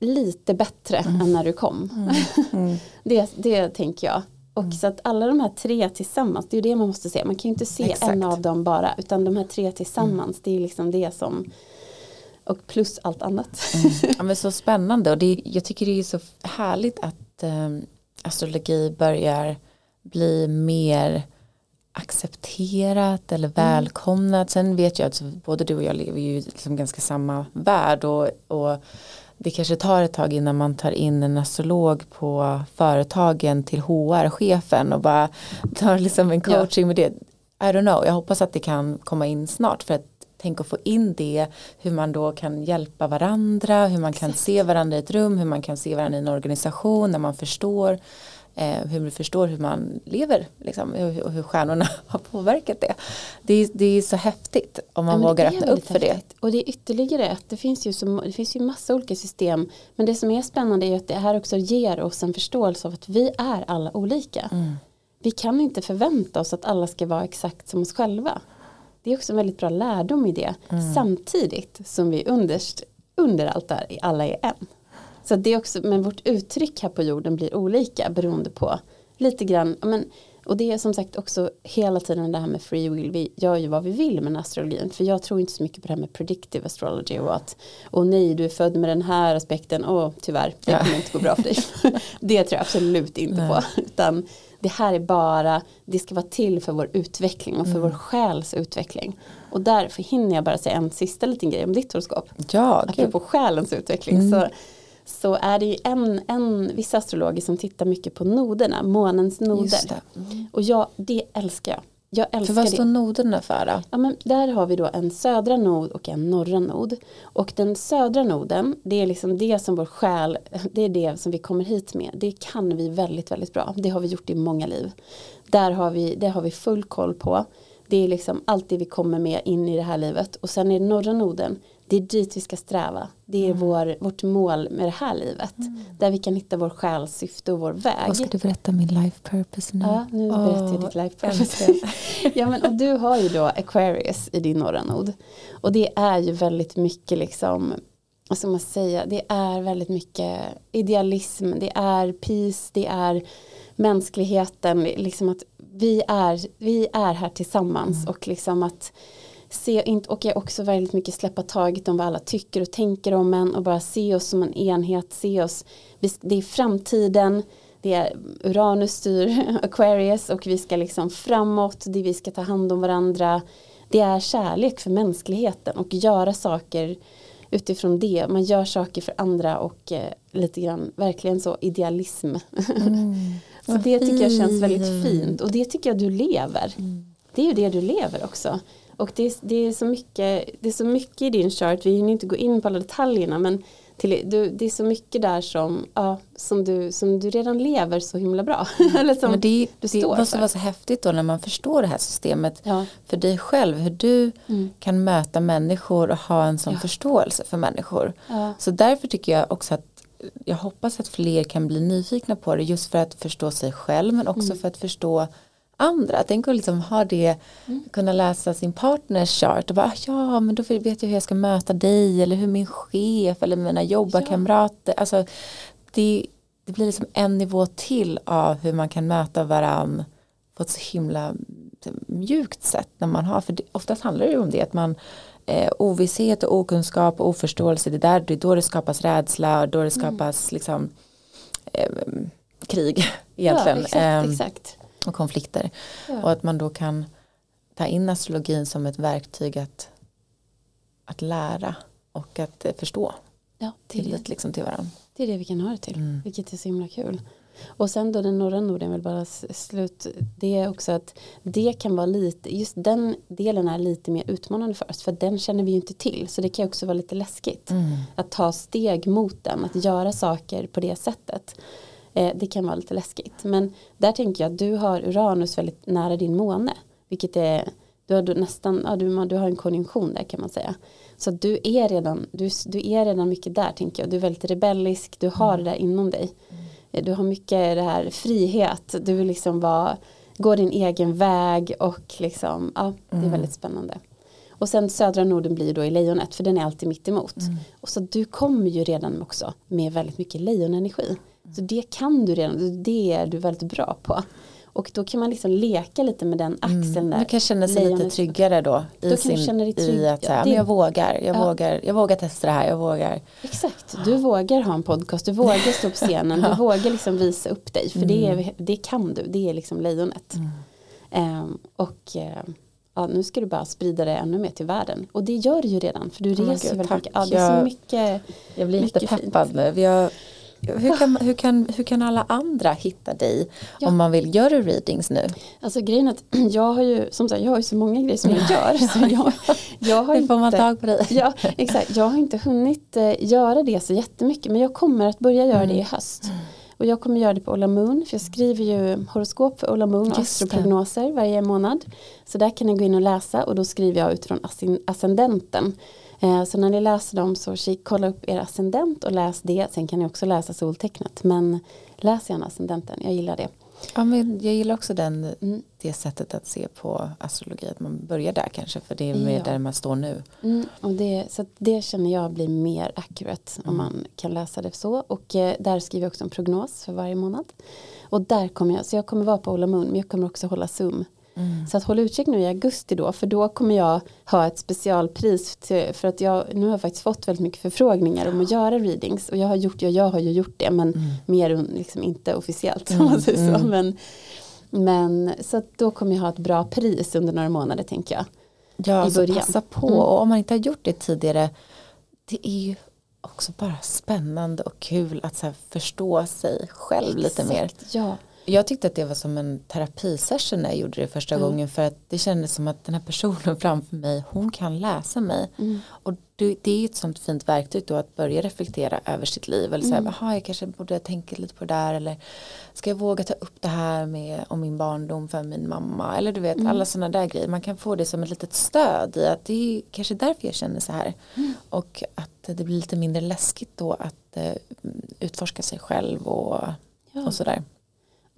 lite bättre mm. än när du kom. Mm. Mm. det, det tänker jag. Och mm. så att alla de här tre tillsammans, det är det man måste se. Man kan ju inte se Exakt. en av dem bara, utan de här tre tillsammans, mm. det är liksom det som och plus allt annat. Mm. Ja, men så spännande och det, jag tycker det är så härligt att um, astrologi börjar bli mer accepterat eller mm. välkomnat. Sen vet jag att både du och jag lever ju liksom ganska samma värld och, och det kanske tar ett tag innan man tar in en astrolog på företagen till HR-chefen och bara tar liksom en coaching med det. I don't know, jag hoppas att det kan komma in snart för att tänk att få in det, hur man då kan hjälpa varandra, hur man kan se varandra i ett rum, hur man kan se varandra i en organisation när man förstår eh, hur man förstår hur man lever liksom, och hur stjärnorna har påverkat det. Det är, det är så häftigt om man ja, vågar öppna upp för häftigt. det. Och det är ytterligare att det finns ju, så, det finns ju massa olika system men det som är spännande är att det här också ger oss en förståelse av att vi är alla olika. Mm. vi kan inte förvänta oss att alla ska vara exakt som oss själva. Det är också en väldigt bra lärdom i det. Mm. Samtidigt som vi underst, under allt där alla är en. Så det är också, men vårt uttryck här på jorden blir olika beroende på lite grann, men, och det är som sagt också hela tiden det här med free will, vi gör ju vad vi vill med astrologin, för jag tror inte så mycket på det här med predictive astrology och att, och nej du är född med den här aspekten, och tyvärr, det kommer inte gå bra för dig. det tror jag absolut inte nej. på, utan det här är bara, det ska vara till för vår utveckling och för mm. vår själs utveckling. Och därför hinner jag bara säga en sista liten grej om ditt horoskop. Ja, Apropå själens utveckling. Mm. Så, så är det ju en, en, vissa astrologer som tittar mycket på noderna, månens noder. Mm. Och jag, det älskar jag. Jag älskar för vad står noderna för då? Ja, men där har vi då en södra nod och en norra nod. Och den södra noden, det är liksom det som vår själ, det är det som vi kommer hit med. Det kan vi väldigt, väldigt bra. Det har vi gjort i många liv. Där har vi, det har vi full koll på. Det är liksom allt det vi kommer med in i det här livet. Och sen är norra noden, det är dit vi ska sträva. Det är mm. vår, vårt mål med det här livet. Mm. Där vi kan hitta vår själs syfte och vår väg. Vad ska du berätta min life purpose nu? Ja, nu oh, berättar jag ditt life purpose. ja, men, och du har ju då Aquarius i din norra nod. Och det är ju väldigt mycket liksom ska man säga, det är väldigt mycket idealism, det är peace, det är mänskligheten, liksom att vi är, vi är här tillsammans mm. och liksom att se, och jag också väldigt mycket släppa taget om vad alla tycker och tänker om en och bara se oss som en enhet, se oss, det är framtiden, det är Uranus styr Aquarius och vi ska liksom framåt, det vi ska ta hand om varandra, det är kärlek för mänskligheten och göra saker utifrån det, man gör saker för andra och eh, lite grann verkligen så idealism. Mm. så det tycker jag känns väldigt fint och det tycker jag du lever. Mm. Det är ju det du lever också. Och det, det, är så mycket, det är så mycket i din chart, vi hinner inte gå in på alla detaljerna men till, du, det är så mycket där som, ja, som, du, som du redan lever så himla bra. Mm. Eller som men det, du det måste vara så häftigt då när man förstår det här systemet ja. för dig själv, hur du mm. kan möta människor och ha en sån ja. förståelse för människor. Ja. Så därför tycker jag också att jag hoppas att fler kan bli nyfikna på det just för att förstå sig själv men också mm. för att förstå andra. Tänk att liksom ha det, mm. kunna läsa sin partners chart och bara ja men då vet jag hur jag ska möta dig eller hur min chef eller mina jobbarkamrater. Ja. Alltså, det, det blir liksom en nivå till av hur man kan möta varandra på ett så himla mjukt sätt när man har, för det, oftast handlar det om det att man eh, ovisshet och okunskap och oförståelse det, där, det är då det skapas rädsla och då det mm. skapas mm. liksom eh, krig egentligen. Ja, exakt, eh, exakt och konflikter. Ja. Och att man då kan ta in astrologin som ett verktyg att, att lära och att eh, förstå ja, tillit liksom till varandra. Det är det vi kan ha det till, mm. vilket är så himla kul. Och sen då den norra Norden vill bara slut, det är också att det kan vara lite, just den delen är lite mer utmanande för oss, för den känner vi ju inte till, så det kan också vara lite läskigt mm. att ta steg mot den, att göra saker på det sättet. Eh, det kan vara lite läskigt. Men där tänker jag att du har Uranus väldigt nära din måne. Vilket är, du har nästan, ja, du, du har en konjunktion där kan man säga. Så du är redan, du, du är redan mycket där tänker jag. Du är väldigt rebellisk, du har det där inom dig. Mm. Du har mycket det här frihet, du vill liksom vara, gå din egen väg och liksom, ja, det är mm. väldigt spännande. Och sen södra Norden blir då i lejonet för den är alltid mitt emot. Mm. Och så du kommer ju redan också med väldigt mycket lejonenergi. Så det kan du redan, det är du väldigt bra på. Och då kan man liksom leka lite med den axeln mm. där. Du kan känna sig lite tryggare då. I, då sin, i att säga, ja, men jag vågar, jag, ja. vågar, jag vågar testa det här, jag vågar. Exakt, du vågar ha en podcast, du vågar stå på scenen, du vågar liksom visa upp dig. För mm. det, är, det kan du, det är liksom lejonet. Mm. Um, och uh, ja, nu ska du bara sprida det ännu mer till världen. Och det gör du ju redan, för du reser oh väldigt mycket. Ja, det är så mycket Jag blir lite peppad nu. Hur kan, hur, kan, hur kan alla andra hitta dig ja. om man vill göra readings nu? Alltså grejen är att jag har ju som sagt, jag har ju så många grejer som jag gör. Så jag, jag har Hur får man tag på dig? Ja, exakt. Jag har inte hunnit eh, göra det så jättemycket men jag kommer att börja göra mm. det i höst. Och jag kommer göra det på Ola Moon för jag skriver ju horoskop för Ola Moon och astroprognoser varje månad. Så där kan ni gå in och läsa och då skriver jag utifrån ascendenten. Eh, så när ni läser dem så kolla upp er ascendent och läs det. Sen kan ni också läsa soltecknet. Men läs gärna ascendenten, jag gillar det. Ja, men jag gillar också den, Mm. det sättet att se på astrologi. Att man börjar där kanske för det är mer Ja. där man står nu. Mm, och det, så det känner jag blir mer accurate Mm. om man kan läsa det så. Och eh, där skriver jag också en prognos för varje månad. Och där kommer jag, så jag kommer vara på Ola Moon men jag kommer också hålla Zoom. Mm. Så att håll utkik nu i augusti då för då kommer jag ha ett specialpris till, för att jag nu har jag faktiskt fått väldigt mycket förfrågningar om att göra readings och jag har gjort, jag, jag har ju gjort det men mer un- liksom inte officiellt om man säger så. Men, men så att då kommer jag ha ett bra pris under några månader tänker jag. Ja, i så början. passa på. Mm. Och om man inte har gjort det tidigare, det är ju också bara spännande och kul att så förstå sig själv lite mer. Exakt, Ja. Jag tyckte att det var som en terapisession när jag gjorde det första Mm. gången för att det kändes som att den här personen framför mig, hon kan läsa mig. Mm. Och det, det är ett sånt fint verktyg då att börja reflektera över sitt liv. Eller så Mm. "Jaha, jag kanske borde tänka lite på det där. Eller ska jag våga ta upp det här med om min barndom för min mamma. Eller du vet, Mm. alla sådana där grejer. Man kan få det som ett litet stöd i att det är kanske därför jag känner så här. Mm. Och att det blir lite mindre läskigt då att eh, utforska sig själv och, Ja. och sådär.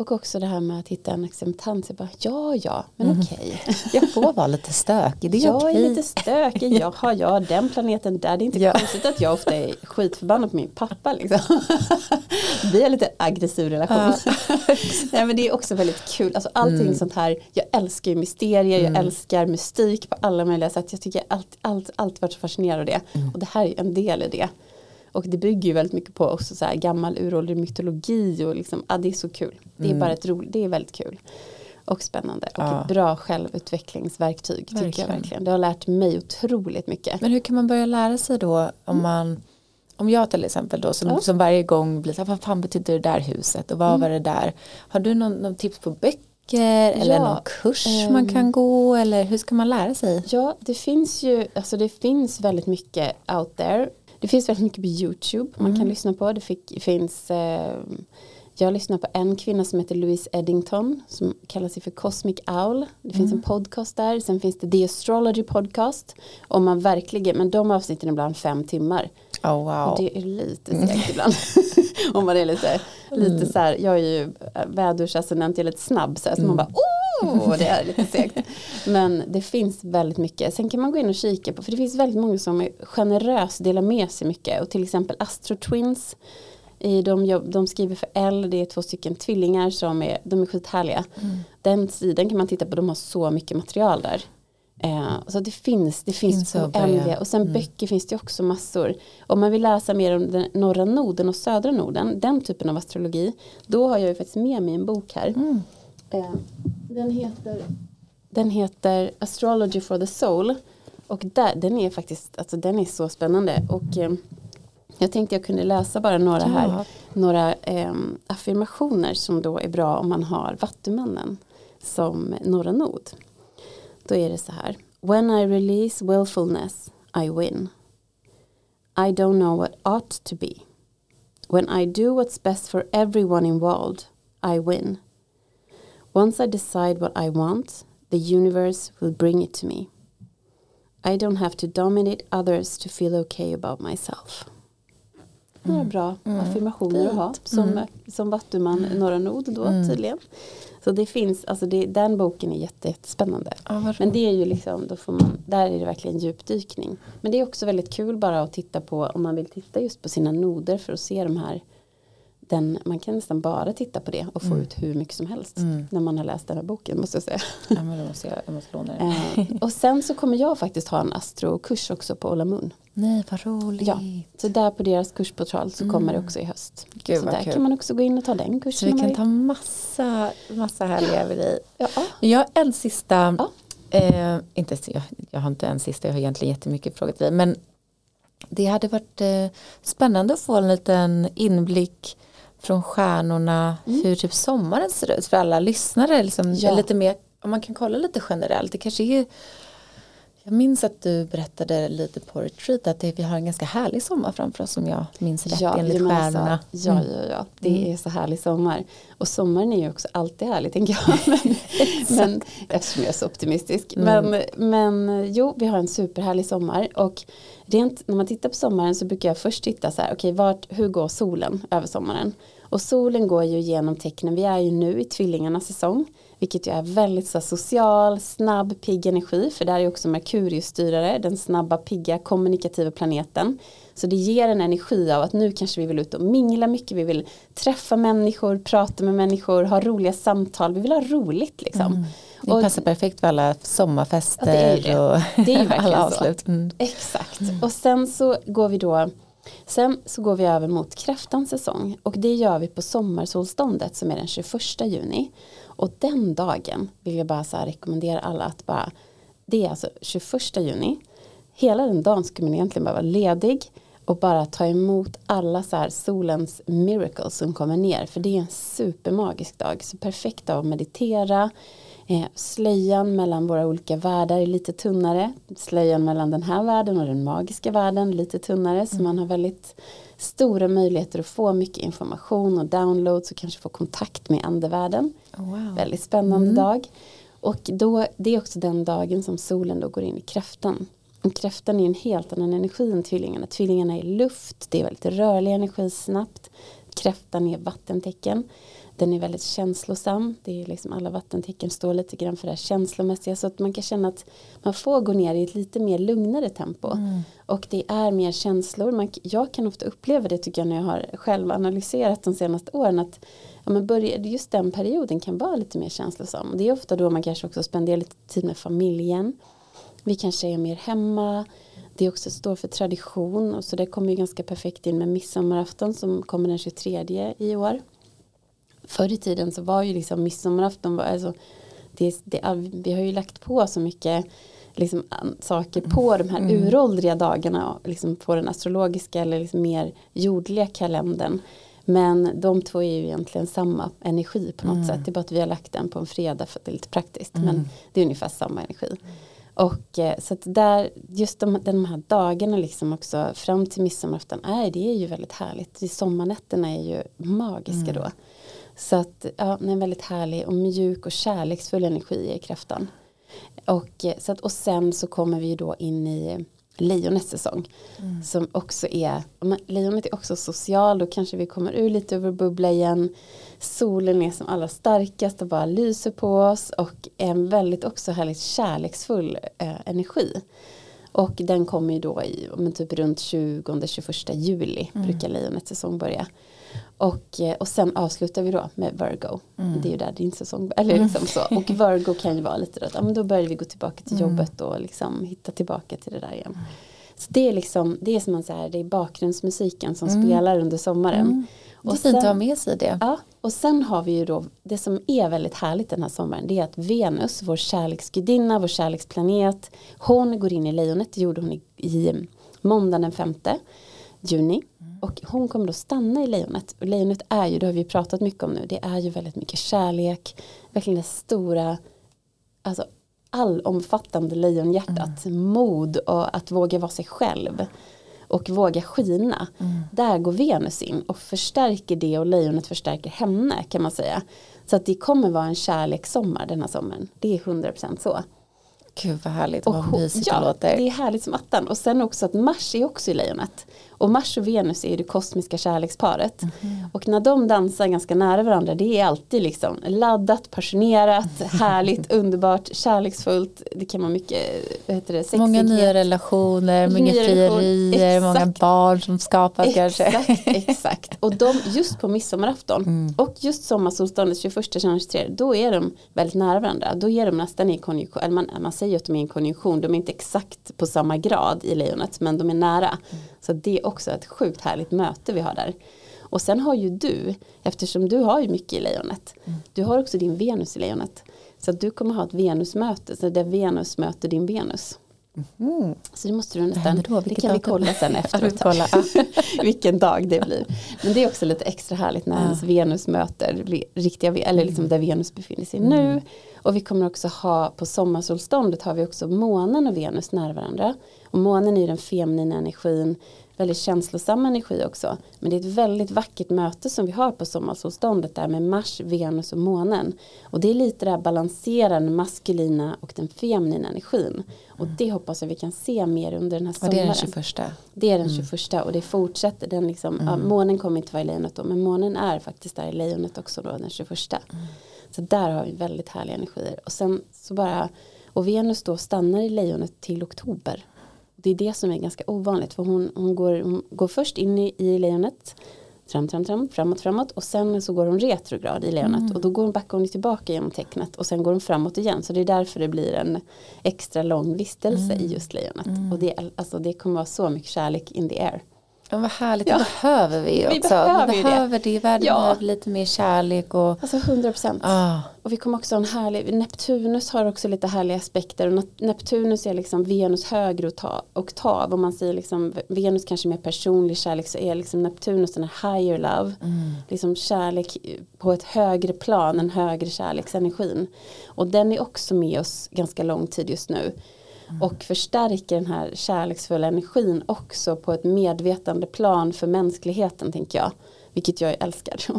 Och också det här med att hitta en acceptans. Jag bara, ja, ja, men okej. Jag får vara lite stökig, det är Jag okej. är lite stökig, jaha, ja, den planeten där. Det är inte Ja. konstigt att jag ofta är skitförbannad på min pappa. Liksom. Vi har lite aggressiv relation. Nej, men det är också väldigt kul. Alltså, allting Mm. sånt här, jag älskar ju mysterier, jag älskar mystik på alla möjliga sätt. Jag tycker allt, allt, allt varit så fascinerad av det. Mm. Och det här är en del i det. Och det bygger ju väldigt mycket på också så här gammal uråldrig mytologi och liksom, ja, det är så kul. Det är Mm. bara ett roligt, det är väldigt kul. Och spännande. Och Ja. ett bra självutvecklingsverktyg tycker jag Verkligen. verkligen. Det har lärt mig otroligt mycket. Men hur kan man börja lära sig då om man om jag till exempel då som, Ja. som varje gång blir så här, vad fan betyder det där huset och vad var det där? Har du någon, någon tips på böcker eller Ja, någon kurs ehm. man kan gå eller hur ska man lära sig? Ja, det finns ju, alltså det finns väldigt mycket out there. Det finns väldigt mycket på YouTube man kan lyssna på. Det fick, finns, eh, jag lyssnar på en kvinna som heter Louise Eddington som kallar sig för Cosmic Owl. Det finns en podcast där. Sen finns det The Astrology Podcast. Om man verkligen, men de avsnitten är ibland fem timmar. Oh, Och wow. det är lite segt ibland. Om man är lite, lite så här, jag är ju vädursascendent, jag är lite snabb så, här, så man bara oh, det är lite segt. Men det finns väldigt mycket. Sen kan man gå in och kika på, för det finns väldigt många som är generöst delar med sig mycket. Och till exempel Astro Twins, de, de skriver för L, det är två stycken tvillingar som är, de är skithärliga. Den sidan kan man titta på, de har så mycket material där. Eh, så det finns, det finns, oändliga. Och sen böcker finns det också massor. Om man vill läsa mer om den norra noden och södra noden, den typen av astrologi, då har jag ju faktiskt med mig en bok här. Mm. Eh, den, heter, den heter Astrology for the Soul. Och där, den är faktiskt, alltså den är så spännande. Och eh, jag tänkte jag kunde läsa bara några här, Ja. några eh, affirmationer som då är bra om man har Vattumannen som norra nod. Då är det så här. When I release willfulness I win. I don't know what ought to be. When I do what's best for everyone involved I win. Once I decide what I want the universe will bring it to me. I don't have to dominate others to feel okay about myself. Några bra affirmationer att ha som, som vattuman norra nod då tydligen. Så det finns, alltså det, den boken är jätte, jättespännande. Ja, Men det är ju liksom, då får man, där är det verkligen djupdykning. Men det är också väldigt kul bara att titta på, om man vill titta just på sina noder för att se de här, den, man kan nästan bara titta på det och få ut hur mycket som helst när man har läst den här boken måste jag säga. Ja, men då måste jag, jag måste låna den. Eh, och sen så kommer jag faktiskt ha en astrokurs också på Ola Moon. Nej, vad roligt. Ja, så där på deras kursportal så kommer det också i höst. Gud, så där kul. kan man också gå in och ta den kursen. Så vi kan ta massa, massa härliga över dig. Ja. Jag har en sista, Ja. eh, inte, jag, jag har inte en sista, jag har egentligen jättemycket frågor till dig. Men det hade varit eh, spännande att få en liten inblick från stjärnorna hur typ sommaren ser ut för alla lyssnare. Liksom, Ja. lite mer, om man kan kolla lite generellt, det kanske är jag minns att du berättade lite på retreat att det, vi har en ganska härlig sommar framför oss om jag minns rätt Ja, enligt alltså, stjärnorna. ja, Mm. ja, ja, det är så härlig sommar. Och sommaren är ju också alltid härlig tänker jag. Men, men, eftersom jag är så optimistisk. Mm. Men, men jo, vi har en superhärlig sommar. Och rent när man tittar på sommaren så brukar jag först titta så här, okej, vart, hur går solen över sommaren? Och solen går ju genom tecknen, vi är ju nu i tvillingarnas säsong. Vilket ju är väldigt så social, snabb, pigg energi. För där är också Merkurius styrare, den snabba, pigga, kommunikativa planeten. Så det ger en energi av att nu kanske vi vill ut och mingla mycket, vi vill träffa människor, prata med människor, ha roliga samtal, vi vill ha roligt liksom. Mm. Det och, passar perfekt för alla sommarfester det är det. och det är alla avslut. Mm. Exakt, mm. och sen så går vi då Sen så går vi över mot kräftans säsong och det gör vi på sommarsolståndet som är den 21 juni. Och den dagen vill jag bara så rekommendera alla att bara det är alltså 21 juni. Hela den dagen ska man egentligen bara vara ledig och bara ta emot alla så här solens miracles som kommer ner för det är en supermagisk dag så perfekt av att meditera slöjan mellan våra olika världar är lite tunnare slöjan mellan den här världen och den magiska världen lite tunnare mm. så man har väldigt stora möjligheter att få mycket information och downloads och kanske få kontakt med andevärlden oh, wow. väldigt spännande mm. dag och då, det är också den dagen som solen då går in i kräftan kräftan är en helt annan energi än tvillingarna. Tvillingarna är luft, det är väldigt rörlig energi snabbt. Kräftan är vattentecken. Den är väldigt känslosam. Det är liksom alla vattentecken står lite grann för det här känslomässiga. Så att man kan känna att man får gå ner i ett lite mer lugnare tempo. Mm. Och det är mer känslor. Man, jag kan ofta uppleva det tycker jag när jag har själv analyserat de senaste åren. Att ja, man börjar, just den perioden kan vara lite mer känslosam. Det är ofta då man kanske också spenderar lite tid med familjen. Vi kanske är mer hemma. Det också står för tradition och så det kommer ju ganska perfekt in med midsommarafton som kommer den 23 i år. Förr i tiden så var ju liksom midsommarafton var, alltså, det, det, vi har ju lagt på så mycket liksom, saker på de här mm. uråldriga dagarna liksom på den astrologiska eller liksom mer jordliga kalendern. Men de två är ju egentligen samma energi på något mm. sätt. Det är bara att vi har lagt den på en fredag för att det är lite praktiskt. Mm. Men det är ungefär samma energi. Och eh, så att där, just de, de här dagarna liksom också fram till midsommarafton är det är ju väldigt härligt. Sommarnätterna är ju magiska mm. då. Så att ja, en väldigt härlig och mjuk och kärleksfull energi i kräftan. Och, eh, så att, och sen så kommer vi då in i lejonets säsong. Mm. Som också är, lejonet är också social, då kanske vi kommer ur lite över bubbla igen. Solen är som allra starkast och bara lyser på oss och är en väldigt också härligt kärleksfull eh, energi. Och den kommer ju då i men typ runt 20-21 juli mm. brukar lejonets säsong börja. Och, eh, och sen avslutar vi då med Virgo. Mm. Det är ju där din säsong eller mm. liksom så. Och Virgo kan ju vara lite då, ja, men då börjar vi gå tillbaka till mm. jobbet och liksom hitta tillbaka till det där igen. Mm. Så det är liksom, det är som man säger, det är bakgrundsmusiken som mm. spelar under sommaren. Mm. Det är och fint att ha med sig det. Ja, och sen har vi ju då, det som är väldigt härligt den här sommaren, det är att Venus, vår kärleksgudinna, vår kärleksplanet, hon går in i lejonet, det gjorde hon i, i måndagen den femte juni. Och hon kommer då stanna i lejonet. Och lejonet är ju, det har vi pratat mycket om nu, det är ju väldigt mycket kärlek, verkligen det stora, alltså allomfattande lejonhjärtat, mm. mod och att våga vara sig själv och våga skina. Mm. Där går Venus in och förstärker det och lejonet förstärker henne kan man säga. Så att det kommer vara en kärlekssommar den här sommaren. Det är 100% så. Gud vad härligt och vad mysigt ja, det låter. det är härligt som attan. Och sen också att Mars är också i lejonet. Och Mars och Venus är det kosmiska kärleksparet. Mm. Och när de dansar ganska nära varandra det är alltid liksom laddat, passionerat, härligt, underbart, kärleksfullt. Det kan vara mycket, vad heter det, sexighet. Många nya relationer, många frierier, många barn som skapas exakt, kanske. Exakt, och de just på midsommarafton mm. och just sommarsolståndet 21 23 då är de väldigt nära varandra. Då är de nästan i konjunktion, eller man, man säger att de är i en konjunktion, de är inte exakt på samma grad i lejonet men de är nära. Mm. Så det är också ett sjukt härligt möte vi har där. Och sen har ju du, eftersom du har ju mycket i lejonet, mm. du har också din Venus i lejonet. Så att du kommer ha ett Venusmöte, så där Venus möter din Venus. Mm. Så det måste du nästan, det, det kan vi kolla sen efteråt. kolla. Vilken dag det blir. Men det är också lite extra härligt när ja. ens Venus möter riktiga, eller liksom där Venus befinner sig mm. nu. Och vi kommer också ha på sommarsolståndet har vi också månen och Venus nära varandra. Och månen är ju den feminina energin, väldigt känslosam energi också. Men det är ett väldigt vackert möte som vi har på sommarsolståndet där med Mars, Venus och månen. Och det är lite det här balanserande maskulina och den feminina energin. Och det hoppas jag vi kan se mer under den här sommaren. Och det är den 21. Det är den 21 mm. och det fortsätter. Den liksom, mm. ja, månen kommer inte vara i lejonet då men månen är faktiskt där i lejonet också då den 21. Så där har vi väldigt härliga energier. Och sen så bara, och Venus då stannar i lejonet till oktober. Det är det som är ganska ovanligt för hon, hon, går, hon går först in i, i lejonet tram, tram, tram, framåt, framåt och sen så går hon retrograd i lejonet mm. och då går hon backar hon tillbaka genom tecknet och sen går hon framåt igen så det är därför det blir en extra lång vistelse mm. i just lejonet mm. och det, alltså, det kommer vara så mycket kärlek in the air. Ja, vad härligt, ja. det behöver vi också. Vi behöver, vi behöver det. det. Världen ja. behöver lite mer kärlek. Och... Alltså 100 procent. Ah. Och vi kommer också ha en härlig, Neptunus har också lite härliga aspekter. Och Neptunus är liksom Venus högre oktav. Om man säger liksom Venus kanske mer personlig kärlek så är liksom Neptunus den här higher love. Mm. Liksom kärlek på ett högre plan, en högre kärleksenergin. Och den är också med oss ganska lång tid just nu. Mm. Och förstärker den här kärleksfulla energin också på ett medvetande plan för mänskligheten tänker jag. Vilket jag älskar.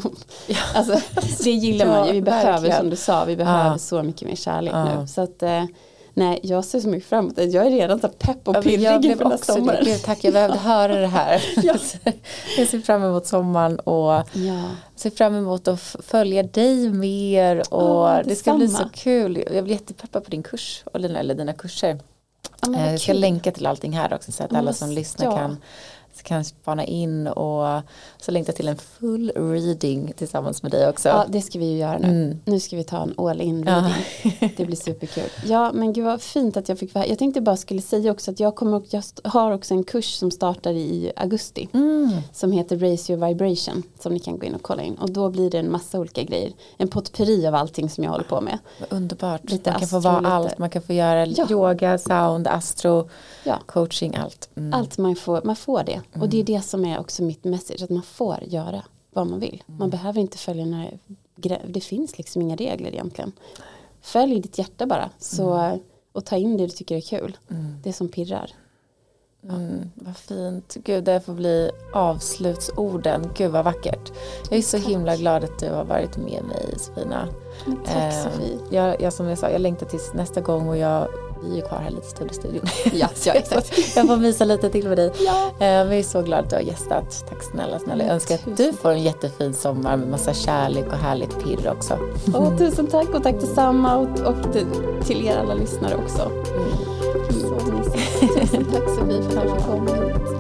Ja. alltså, det gillar man ju. Vi behöver verkligen. som du sa, vi behöver ja. så mycket mer kärlek ja. nu. Så att, eh, nej, jag ser så mycket fram emot det. Jag är redan så pepp och pirrig inför nästa sommar. Det. Tack, jag behövde höra det här. jag ser fram emot sommaren och ser fram emot att följa dig mer. Och det, det ska bli så kul. Jag blir jättepeppad på din kurs, eller dina kurser. Ja, jag ska länka till allting här också så att alla som lyssnar ja. kan kan spana in och så längta till en full reading tillsammans med dig också. Ja det ska vi ju göra nu. Mm. Nu ska vi ta en all in reading. Ja. det blir superkul. Ja men gud vad fint att jag fick vara Jag tänkte bara skulle säga också att jag, kommer, jag har också en kurs som startar i augusti. Mm. Som heter Raise Your Vibration. Som ni kan gå in och kolla in. Och då blir det en massa olika grejer. En potpurri av allting som jag håller på med. Underbart. Lite man kan få vara allt. Man kan få göra ja. yoga, sound, astro, ja. coaching, allt. Mm. Allt man får, man får det. Mm. Och det är det som är också mitt message, att man får göra vad man vill. Man mm. behöver inte följa några, det finns liksom inga regler egentligen. Följ ditt hjärta bara så, mm. och ta in det du tycker är kul. Mm. Det som pirrar. Mm, vad fint. Gud, det får bli avslutsorden. Gud vad vackert. Jag är så Tack. himla glad att du har varit med mig Sofina. Tack eh, Sofie. Jag, jag, som jag sa, jag längtar tills nästa gång och jag vi är ju kvar här lite stund i studion. Ja, ja exakt. jag får mysa lite till med dig. Ja. Eh, jag är så glad att du har gästat. Tack snälla, snälla. Jag önskar att du får en jättefin sommar med massa kärlek och härligt pirr också. Oh, tusen tack och tack detsamma och, och till er alla lyssnare också. Mm. Så, tusen tack Sofie för att du kom.